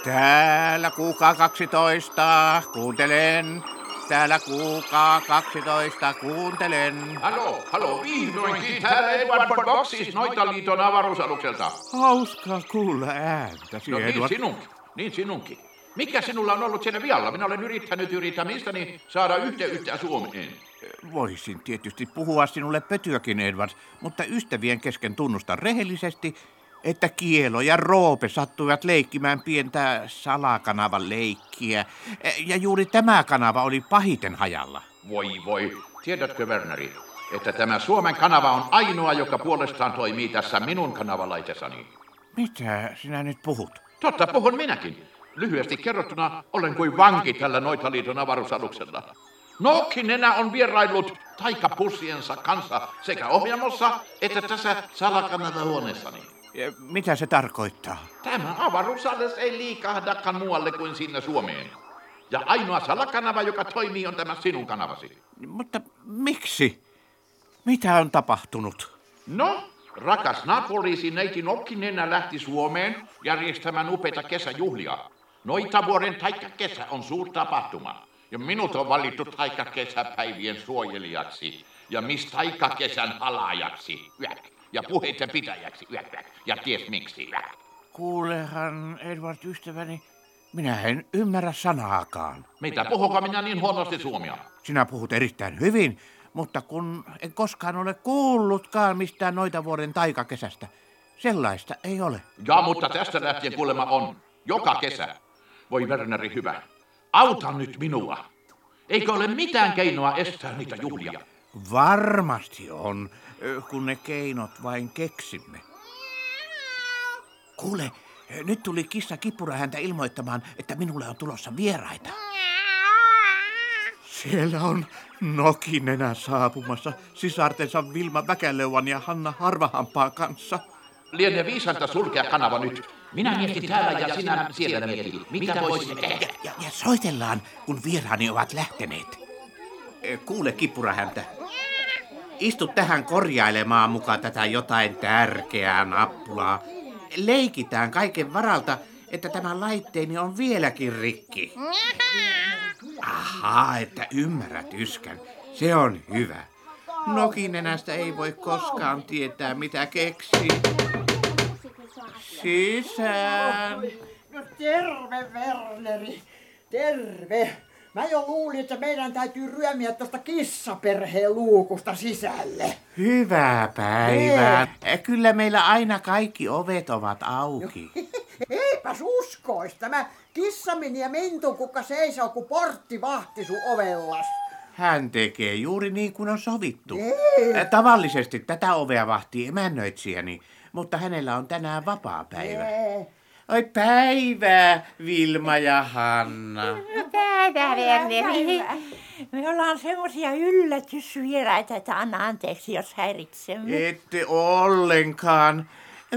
Täällä kuukaa 12, kuuntelen. Täällä kuukaa 12, kuuntelen. Hallo, hallo, vihdoinkin täällä Edward von Box, siis Noitaliiton avaruusalukselta. Hauskaa kuulla ääntäsi, No niin Edward. sinunkin, niin sinunkin. Mikä sinulla on ollut siinä vialla? Minä olen yrittänyt yrittämistäni saada yhteyttä Suomeen. Voisin tietysti puhua sinulle pötyäkin, Edward, mutta ystävien kesken tunnustan rehellisesti, että Kielo ja Roope sattuivat leikkimään pientä salakanavan leikkiä. Ja juuri tämä kanava oli pahiten hajalla. Voi voi, tiedätkö Werneri, että tämä Suomen kanava on ainoa, joka puolestaan toimii tässä minun kanavalaitessani. Mitä sinä nyt puhut? Totta, puhun minäkin. Lyhyesti kerrottuna olen kuin vanki tällä Noitaliiton avaruusaluksella. Nokkinenä on vieraillut taikapussiensa kanssa sekä ohjaamossa että tässä salakanavahuoneessani. Ja Mitä se tarkoittaa? Tämä avaruusalus ei liikahdakaan muualle kuin sinne Suomeen. Ja ainoa salakanava, joka toimii, on tämä sinun kanavasi. Mutta miksi? Mitä on tapahtunut? No, rakas napolisi neiti Nokkinenä lähti Suomeen järjestämään upeita kesäjuhlia. Noitavuoren taikkakesä on suur tapahtuma. Ja minut on valittu taikkakesäpäivien suojelijaksi. Ja mis taikkakesän halaajaksi. Yäk. Ja puheiden pitäjäksi. Yäk, yäk. Ja ties miksi. Yäk. Kuulehan, Edward ystäväni, minä en ymmärrä sanaakaan. Mitä puhuka minä niin huonosti suomia? Sinä puhut erittäin hyvin, mutta kun en koskaan ole kuullutkaan mistään noita vuoden taikakesästä. Sellaista ei ole. Ja mutta tästä lähtien kuulemma on. Joka kesä. Voi Werneri hyvä. Auta nyt minua. Eikö ole mitään keinoa estää niitä juhlia? Varmasti on, kun ne keinot vain keksimme. Kuule, nyt tuli kissa kipura häntä ilmoittamaan, että minulle on tulossa vieraita. Siellä on Nokinenä saapumassa sisartensa Vilma Väkäleuan ja Hanna Harvahampaan kanssa. Lienee viisasta sulkea kanava nyt. Minä mietin täällä ja sinä siellä mietin. Mitä voisimme tehdä? Ja, ja soitellaan, kun vieraani ovat lähteneet. Kuule, kipura häntä. Istu tähän korjailemaan mukaan tätä jotain tärkeää nappulaa. Leikitään kaiken varalta, että tämä laitteeni on vieläkin rikki. Ahaa, että ymmärrät yskän. Se on hyvä. Nokinenästä ei voi koskaan tietää, mitä keksii. Sisään. No terve, Werneri. Terve. Mä jo luulin, että meidän täytyy ryömiä tuosta kissaperheen luukusta sisälle. Hyvää päivää. Kyllä meillä aina kaikki ovet ovat auki. (laughs) Eipäs uskois. Tämä kissamini ja mintukukka seisoo, kun portti vahti sun ovellas. Hän tekee juuri niin kuin on sovittu. Ei. Ä, Tavallisesti tätä ovea vahtii emännöitsijäni, mutta hänellä on tänään vapaa päivä. Ee. Oi päivää, Vilma ja Hanna. Päivää, Werneri. Me ollaan semmoisia yllätysvieraita, että anna anteeksi, jos häiritsemme. Ette ollenkaan.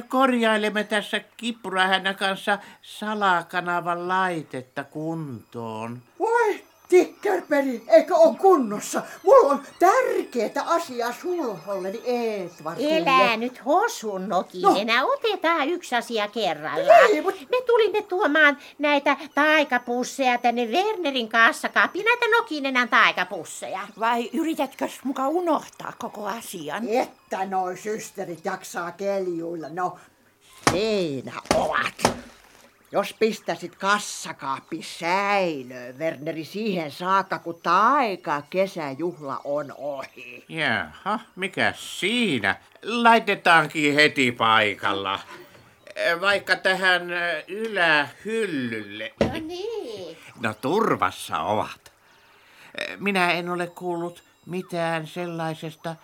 Korjailemme tässä Kippurahänä kanssa salakanavan laitetta kuntoon. Voi, tikkerperi, eikö oo kunnossa? Mulla on tärkeetä asiaa sulholleni Eetvartille. Elää nyt hosun nokinenä, no. otetaan yksi asia kerrallaan. Ei, mut- Me tulimme tuomaan näitä taikapusseja tänne Wernerin kassakaappiin, näitä nokinenän taikapusseja. Vai yritätkö muka unohtaa koko asian? Että noi systerit jaksaa keljuilla. No, siinä ovat. Jos pistäisit kassakaappi säilöön, Werneri, siihen saakka, kun taika kesäjuhla on ohi. Jaha, mikä siinä? Laitetaankin heti paikalla. Ä, Vaikka tähän ä, ylähyllylle. No niin. No turvassa ovat. Ä, Minä en ole kuullut mitään sellaisesta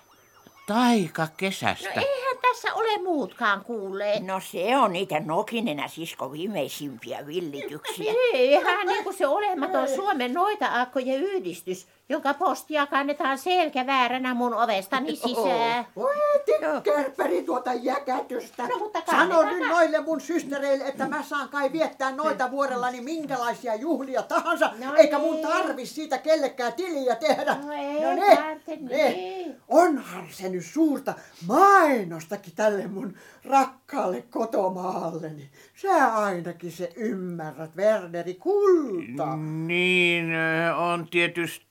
taikakesästä. No eihän tässä ole muutkaan kuulleet. No se on niitä Nokinenä sisko viimeisimpiä villityksiä. Ihan niin kuin se olematon Suomen noita-akkojen yhdistys, jonka postia kannetaan selkävääränä mun ovestani sisään. Voi tikkerperi tuota jäkätystä. No, mutta Sano kannetaan. nyt noille mun systereille, että mä saan kai viettää noita vuorellani minkälaisia juhlia tahansa, No eikä mun niin. tarvis siitä kellekään tiliä tehdä. No ei ne, tarvitse, ne. niin. Onhan se nyt suurta mainostakin tälle mun rakkaalle kotomaalleni. Sä ainakin se ymmärrät, Werneri, kulta. Niin on tietysti,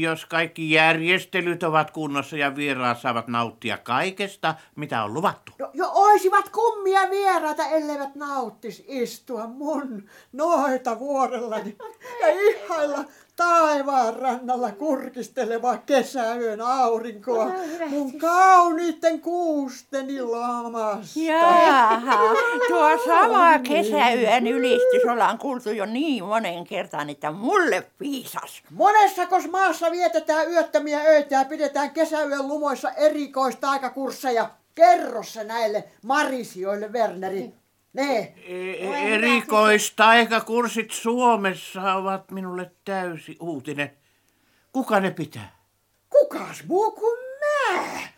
jos kaikki järjestelyt ovat kunnossa ja vieraat saavat nauttia kaikesta, mitä on luvattu. Jo, jo oisivat kummia vieraita, elleivät nauttis istua mun noita vuorellani ja ihailla taivaan rannalla kurkisteleva kesäyön aurinkoa mun kauniitten kuusteni lamasta. Jaha, (laughs) tuo sama kesäyön ylistys ollaan kuultu jo niin monen kertaan, että mulle piisas. Monessakos maassa vietetään yöttömiä öitä ja pidetään kesäyön lumoissa erikoistaikakursseja? Kerro se näille marisioille, Werneri. Ne. E- Erikoistaikakurssit Suomessa ovat minulle täysi uutinen. Kuka ne pitää? Kukas muu kuin mä?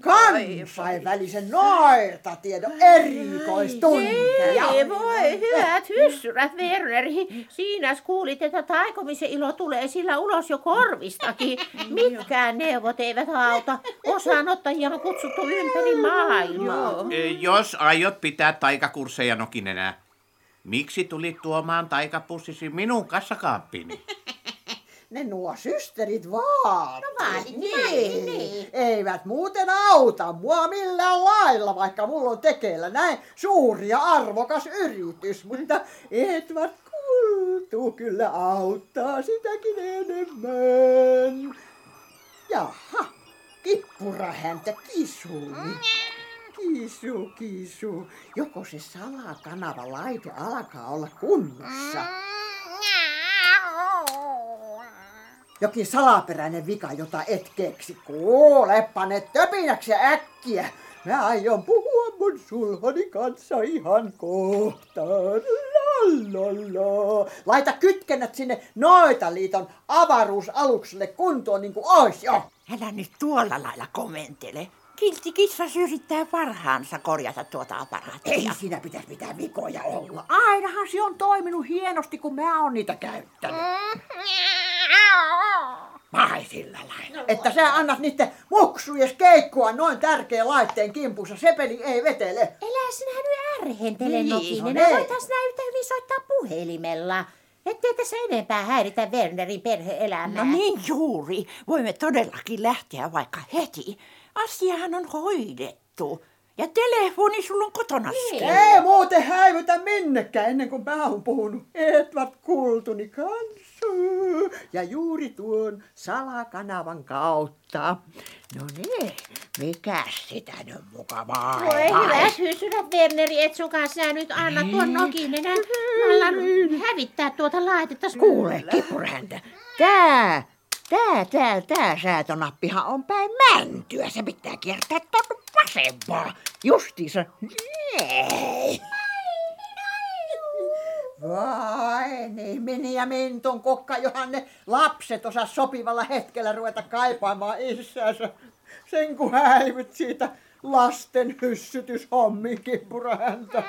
Kansainvälisen noirtatiedon erikoistunteja. Ei voi, hyvät hyssyrät, Werneri. Siinä kuulit, että taikomisen ilo tulee sillä ulos jo korvistakin. Mitkään neuvot eivät auta. Osaanottajia on kutsuttu ympäri maailmaa. E, Jos aiot pitää taikakursseja nokinenä, miksi tulit tuomaan taikapussisi minun kassakaappiini? Ne nuo systerit vaan. No vaadit, niin. niin. Eivät muuten auta mua millään lailla, vaikka mulla on tekeillä näin suuri ja arvokas yritys. Mutta Edward Kultu kyllä auttaa sitäkin enemmän. Jaha, kippura häntä kisuli. Kisu, kisu. Joko se salakanava laite alkaa olla kunnossa? Jokin salaperäinen vika, jota et keksi. Kuulepa ne töpinäksi äkkiä. Mä aion puhua mun sulhoni kanssa ihan kohta. Lallalla. Laita kytkennät sinne Noitaliiton avaruusalukselle kuntoon niin kuin ois jo. Älä nyt tuolla lailla komentele. Kiltti kissas yrittää parhaansa korjata tuota aparaattia. Ei siinä pitäisi mitään vikoja olla. Ainahan se on toiminut hienosti, kun mä oon niitä käyttänyt. Vai sillä lailla. Että sä annat niiden muksujes keikkua noin tärkeän laitteen kimpussa. Se peli ei vetele. Elä sinä nyt ärhentele, Niin, Nokinen. no. Voitais nää yhtä hyvin soittaa puhelimella. Ettei tässä enempää häiritä Wernerin perhe-elämää. No niin juuri. Voimme todellakin lähteä vaikka heti. Asiahan on hoidettu. Ja telefoni sulla on kotonaskin. Ei muuten häivytä minnekään ennen kuin mä oon puhunut Edward Kultuni kanssa. Ja juuri tuon salakanavan kautta. No niin, mikäs sitä nyt mukavaa? Voi hyvät hyssyrät, Werneri, et sukaan sinä nyt anna tuon Nokinen. Mä alan hävittää tuota laitetta. Kuule, kipuräntä. Tää, tää, tää, tää säätönappihan on päin mäntyä. Se pitää kiertää tuonne vasempaan. Justiinsa. Vai niin, Mini ja Mintun kokka, johan ne lapset osaa sopivalla hetkellä ruveta kaipaamaan isäänsä. Sen kun häivyt siitä lasten hyssytyshommiin kippurahäntä.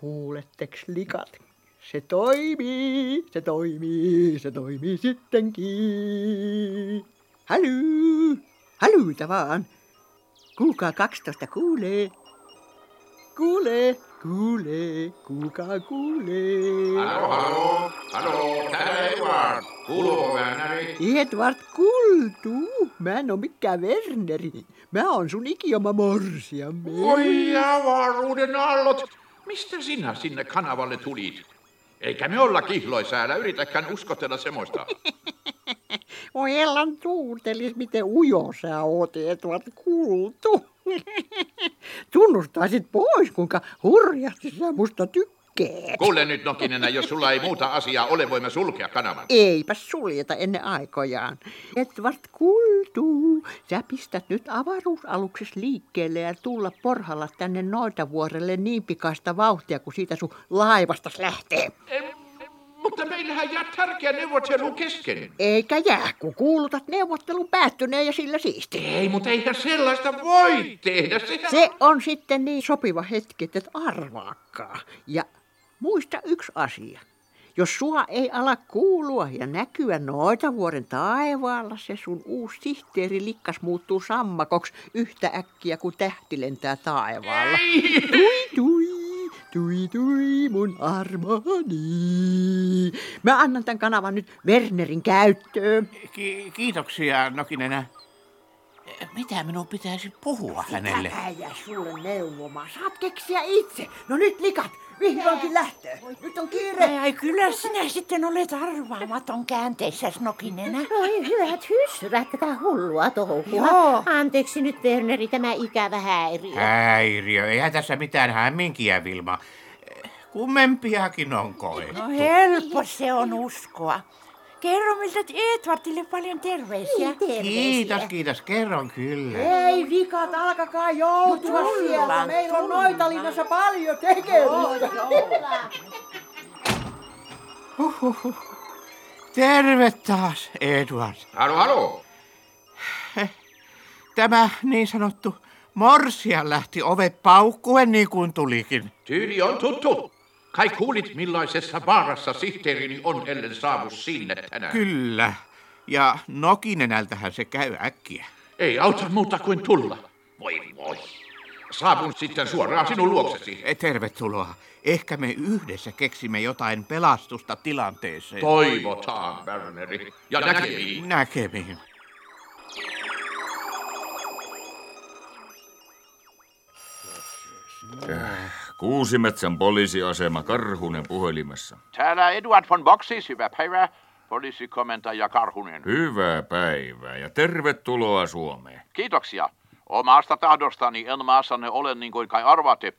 Kuuletteks likat? Se toimii, se toimii, se toimii sittenkin. Häly, hälytä vaan. Kuulkaa 12 kuulee. Kuulee, kuulee, kuulkaa kuulee. Halo, halo, halo, täällä Edward. Kuuluuko Werneri? Edward Kultu, mä en oo mikään Werneri. Mä oon sun ikioma morsiamme. Oi avaruuden aallot! Mistä sinä sinne kanavalle tulit? Eikä me olla kihloissa, älä yritäkään uskotella semmoista. (laughs) Oi Ellan tuutelis, miten ujo sä oot, Edward Kultu. (laughs) Tunnustaisit pois, kuinka hurjasti sä musta tykkäät. Kuule nyt Nokinenä, jos sulla ei muuta asiaa ole, voimme sulkea kanavan. Eipä suljeta ennen aikojaan. Edward Kultu, sä pistät nyt avaruusaluksessa liikkeelle ja tulla porhalla tänne Noitavuorelle niin pikaista vauhtia, kun siitä sun laivastas lähtee. Mutta meillähän jää tärkeä neuvottelu kesken. Eikä jää, kun kuulutat neuvottelun päättyneen ja sillä siisti. Ei, mutta eihän sellaista voi tehdä. Sehän... Se on sitten niin sopiva hetki, että et arvaakaan. Ja muista yksi asia. Jos sua ei ala kuulua ja näkyä noita vuoren taivaalla, se sun uusi sihteeri likkas muuttuu sammakoksi yhtä äkkiä kuin tähti lentää taivaalla. Tui tui, tui tui mun armani. Mä annan tämän kanavan nyt Wernerin käyttöön. Ki- kiitoksia, Nokinenä. Mitä minun pitäisi puhua hänelle? Äijä sulle neuvomaan. Saat keksiä itse. No nyt likat, vihdoinkin lähtee. Nyt on kiire. Ai, ai, kyllä sinä sitten olet arvaamaton käänteissä, Nokinenä. Oi hyvät hyssyrät tätä hullua touhua. Joo. Anteeksi nyt Werneri tämä ikävä häiriö. Häiriö, eihän tässä mitään hämminkiä, Vilma. Kummempiakin on koettu. No helppo se on uskoa. Kerro miltä Edwardille paljon terveisiä. Kiitos, kiitos. Kerron kyllä. Ei vikat, alkakaa joutua No tullaan, sieltä. Meillä on tullaan. Noitalinnassa paljon tekemistä. Huhhuh. Terve taas, Edward. Halo, halo. Tämä niin sanottu morsia lähti ovet paukkuen niin kuin tulikin. Tyyli on tuttu. Kai kuulit millaisessa vaarassa sihteerini on, ellen saavu sinne tänään. Kyllä. Ja Nokinenältähän se käy äkkiä. Ei auta muuta kuin tulla. Voi voi. Saavun sitten suoraan sinun luoksesi. Eh, Tervetuloa. Ehkä me yhdessä keksimme jotain pelastusta tilanteeseen. Toivotaan, Werneri. Ja näkemiin. Näkemiin. Kuusimetsän poliisiasema Karhunen puhelimessa. Täällä Eduard von Boxis, hyvää päivää. Poliisikomentaja Karhunen. Hyvää päivää ja tervetuloa Suomeen. Kiitoksia. Omasta tahdostani en maassanne ole niin kuin kai arvaatte.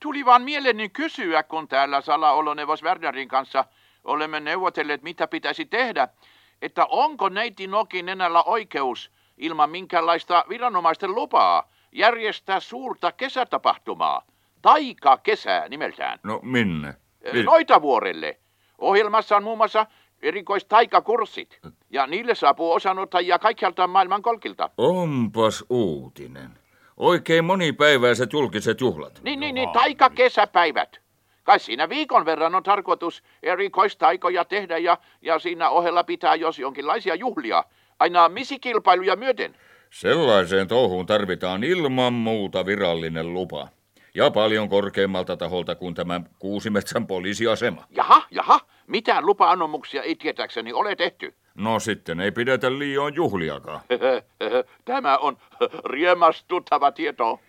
Tuli vaan mieleeni kysyä, kun täällä salaoloneuvos Wernerin kanssa olemme neuvotelleet, mitä pitäisi tehdä, että onko neiti Nokin enällä oikeus ilman minkäänlaista viranomaisten lupaa järjestää suurta kesätapahtumaa. Taika kesää nimeltään. No minne? Mi- Noitavuorelle. Ohjelmassa on muun muassa erikoistaikakurssit. Ja niille saapuu osanottajia kaikkialta maailman kolkilta. Onpas uutinen. Oikein monipäiväiset julkiset juhlat. Niin, niin, niin, taikakesäpäivät. Kai siinä viikon verran on tarkoitus erikoistaikoja tehdä ja, ja siinä ohella pitää jos jonkinlaisia juhlia. Aina misikilpailuja myöten. Sellaiseen touhuun tarvitaan ilman muuta virallinen lupa. Ja paljon korkeammalta taholta kuin tämä Kuusimetsän poliisiasema. Jaha, jaha, mitään lupa-anomuksia ei tietääkseni ole tehty. No sitten ei pidetä liioin juhliakaan. (laughs) Tämä on riemastuttava tieto.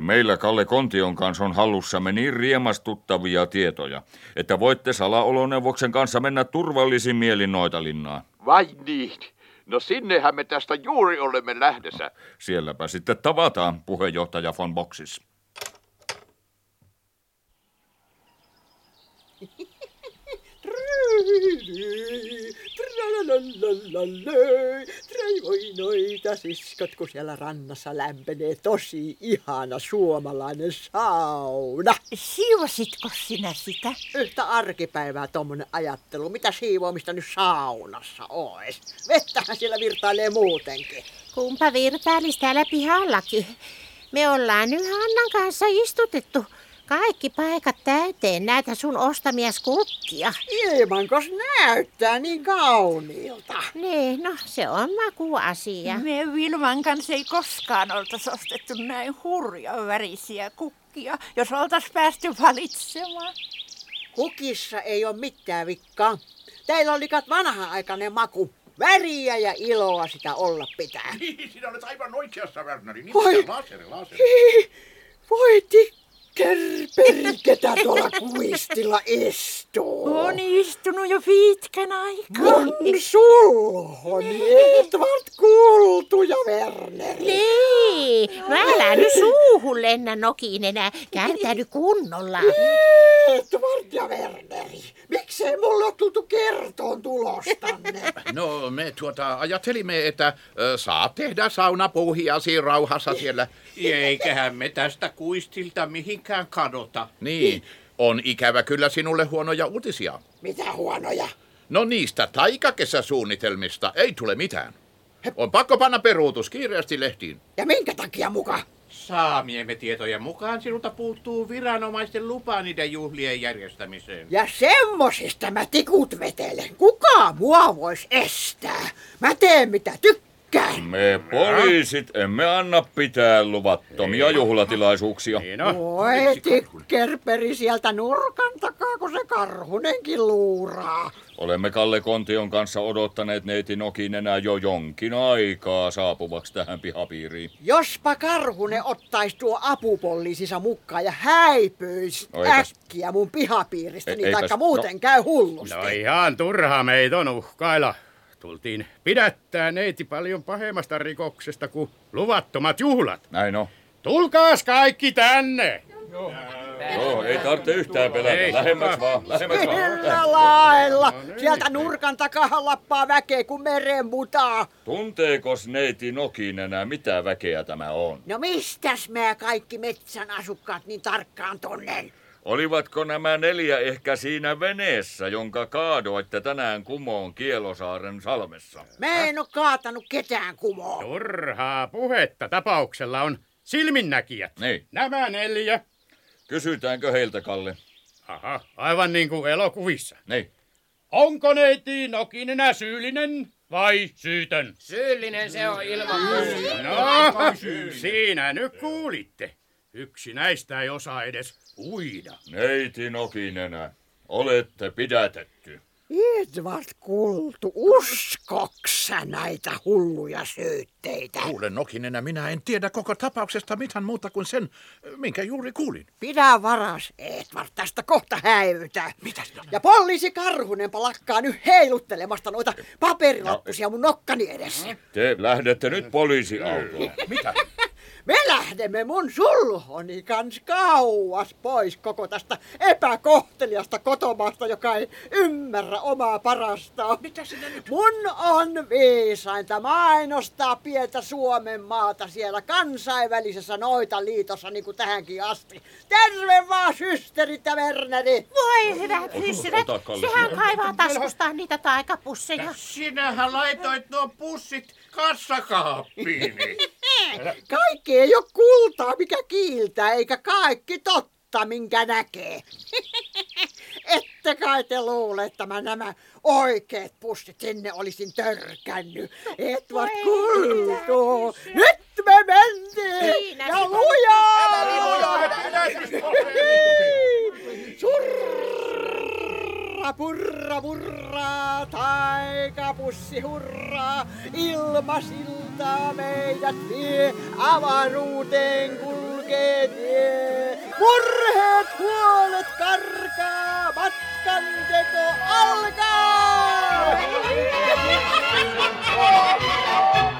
Meillä Kalle Kontion kanssa on hallussamme niin riemastuttavia tietoja, että voitte salaoloneuvoksen kanssa mennä turvallisin mielin Noitalinnaan. Vai niin? No sinnehän me tästä juuri olemme lähdössä. Sielläpä sitten tavataan puheenjohtaja von Boxis. Trai voi noita siskat, kun siellä rannassa lämpenee tosi ihana suomalainen sauna. Siivositko sinä sitä? Yhtä arkipäivää tommonen ajattelu. Mitä siivoamista nyt saunassa ois? Vettähän siellä virtailee muutenkin. Kumpa virtailis täällä pihallakin. Me ollaan nyt Hannan kanssa istutettu kaikki paikat täyteen näitä sun ostamia skulptia. Ilmankos näyttää niin kauniilta. Niin, no se on makuasia. Me Vilman kanssa ei koskaan oltaisi ostettu näin hurjan värisiä kukkia, jos oltais päästy valitsemaan. Kukissa ei ole mitään vikkaa. Teillä oli kat vanha-aikainen maku. Väriä ja iloa sitä olla pitää. Niin, sinä olet aivan oikeassa, Werneri. Niin, Voi. laseri, laseri. (laughs) Voi tikkerperketä tuolla kuistilla istuu. On istunut jo pitkän aikaa. Mun sulhoni Edvard Kultu ja Werner. Niin, no älä nyt suuhun lennä nokiin enää. Kääntäydy kunnolla. Edvard ja Werneri. Miksei mulle ole tultu kertoon tulostanne? No me tuota ajattelimme, että ö, saat tehdä saunapuuhiasi rauhassa siellä. Eiköhän me tästä kuistilta mihinkään kadota. Niin, on ikävä kyllä sinulle huonoja uutisia. Mitä huonoja? No niistä taikakesäsuunnitelmista ei tule mitään. On pakko panna peruutus kiireesti lehtiin. Ja minkä takia muka? Saamiemme tietojen mukaan sinulta puuttuu viranomaisten lupa niiden juhlien järjestämiseen. Ja semmosista mä tikut vetelen. Kuka mua vois estää? Mä teen mitä tykkään. Tykkään. Me poliisit emme anna pitää luvattomia juhlatilaisuuksia. Niin on. Voi tikkerperi sieltä nurkan takaa, kun se karhunenkin luuraa. Olemme Kalle Kontion kanssa odottaneet neiti Nokin enää jo jonkin aikaa saapuvaksi tähän pihapiiriin. Jospa karhunen ottaisi tuo apupollisissa mukaan ja häipyisi No eipäs- äkkiä mun pihapiiristäni, E- eipäs- taikka muuten käy hullusti. No ihan turha meitä on uhkailla. Tultiin pidättää neiti paljon pahemmasta rikoksesta kuin luvattomat juhlat. Näin on. Tulkaas kaikki tänne! Joo, ei tarvitse yhtään pelätä. Lähemmäs vaan, lähemmäs vaan. Millä lailla? Sieltä nurkan takaa lappaa väkeä kuin meren mutaa. Tunteekos neiti Nokin enää mitä väkeä tämä on? No mistäs mä kaikki metsän asukkaat niin tarkkaan tunnen? Olivatko nämä neljä ehkä siinä veneessä, jonka kaadoitte tänään kumoon Kielosaaren salmessa? Mä en oo kaatanut ketään kumoon. Turhaa puhetta. Tapauksella on silminnäkijät. Niin. Nämä neljä. Kysytäänkö heiltä, Kalle? Aha, aivan niin kuin elokuvissa. Niin. Onko neiti Nokinenä syyllinen vai syytön? Syyllinen se on ilman muuta. No, siinä nyt kuulitte. Yksi näistä ei osaa edes uida. Neiti Nokinenä, olette pidätetty. Edvard Kultu, uskoksä näitä hulluja syytteitä? Kuule Nokinenä, minä en tiedä koko tapauksesta mitään muuta kuin sen, minkä juuri kuulin. Pidä varas, Edvard, tästä kohta häivytä. Mitä sinä? Ja poliisi Karhunenpa lakkaa nyt heiluttelemasta noita paperilappusia mun nokkani edessä. Te lähdette nyt poliisiautoon. Mitä? Me lähdemme mun sulhoni kans kauas pois koko tästä epäkohteliasta kotomaasta, joka ei ymmärrä omaa parastaan. Mitä sinä nyt? Mun on viisainta mainostaa pientä Suomen maata siellä kansainvälisessä noita liitossa niin kuin tähänkin asti. Terve vaan systerit ja Werneri! Voi hyvät hyssyvät, sehän kaivaa taskustaan niitä taikapusseja. Sinähän laitoit nuo pussit kassakaappiin. (laughs) Kaikki ei ole kultaa, mikä kiiltää, eikä kaikki totta, minkä näkee. (laughs) Ette kai te luule, että mä nämä oikeat pussit sinne olisin törkännyt. Edward Kultu, nyt me mentiin! Ja se on. Purra, purra, purra, taikapussi hurraa, ilmasilta meidät vie, avaruuteen kulkee tie. Murheet, huolet karkaa, matkan teko alkaa! (laughs)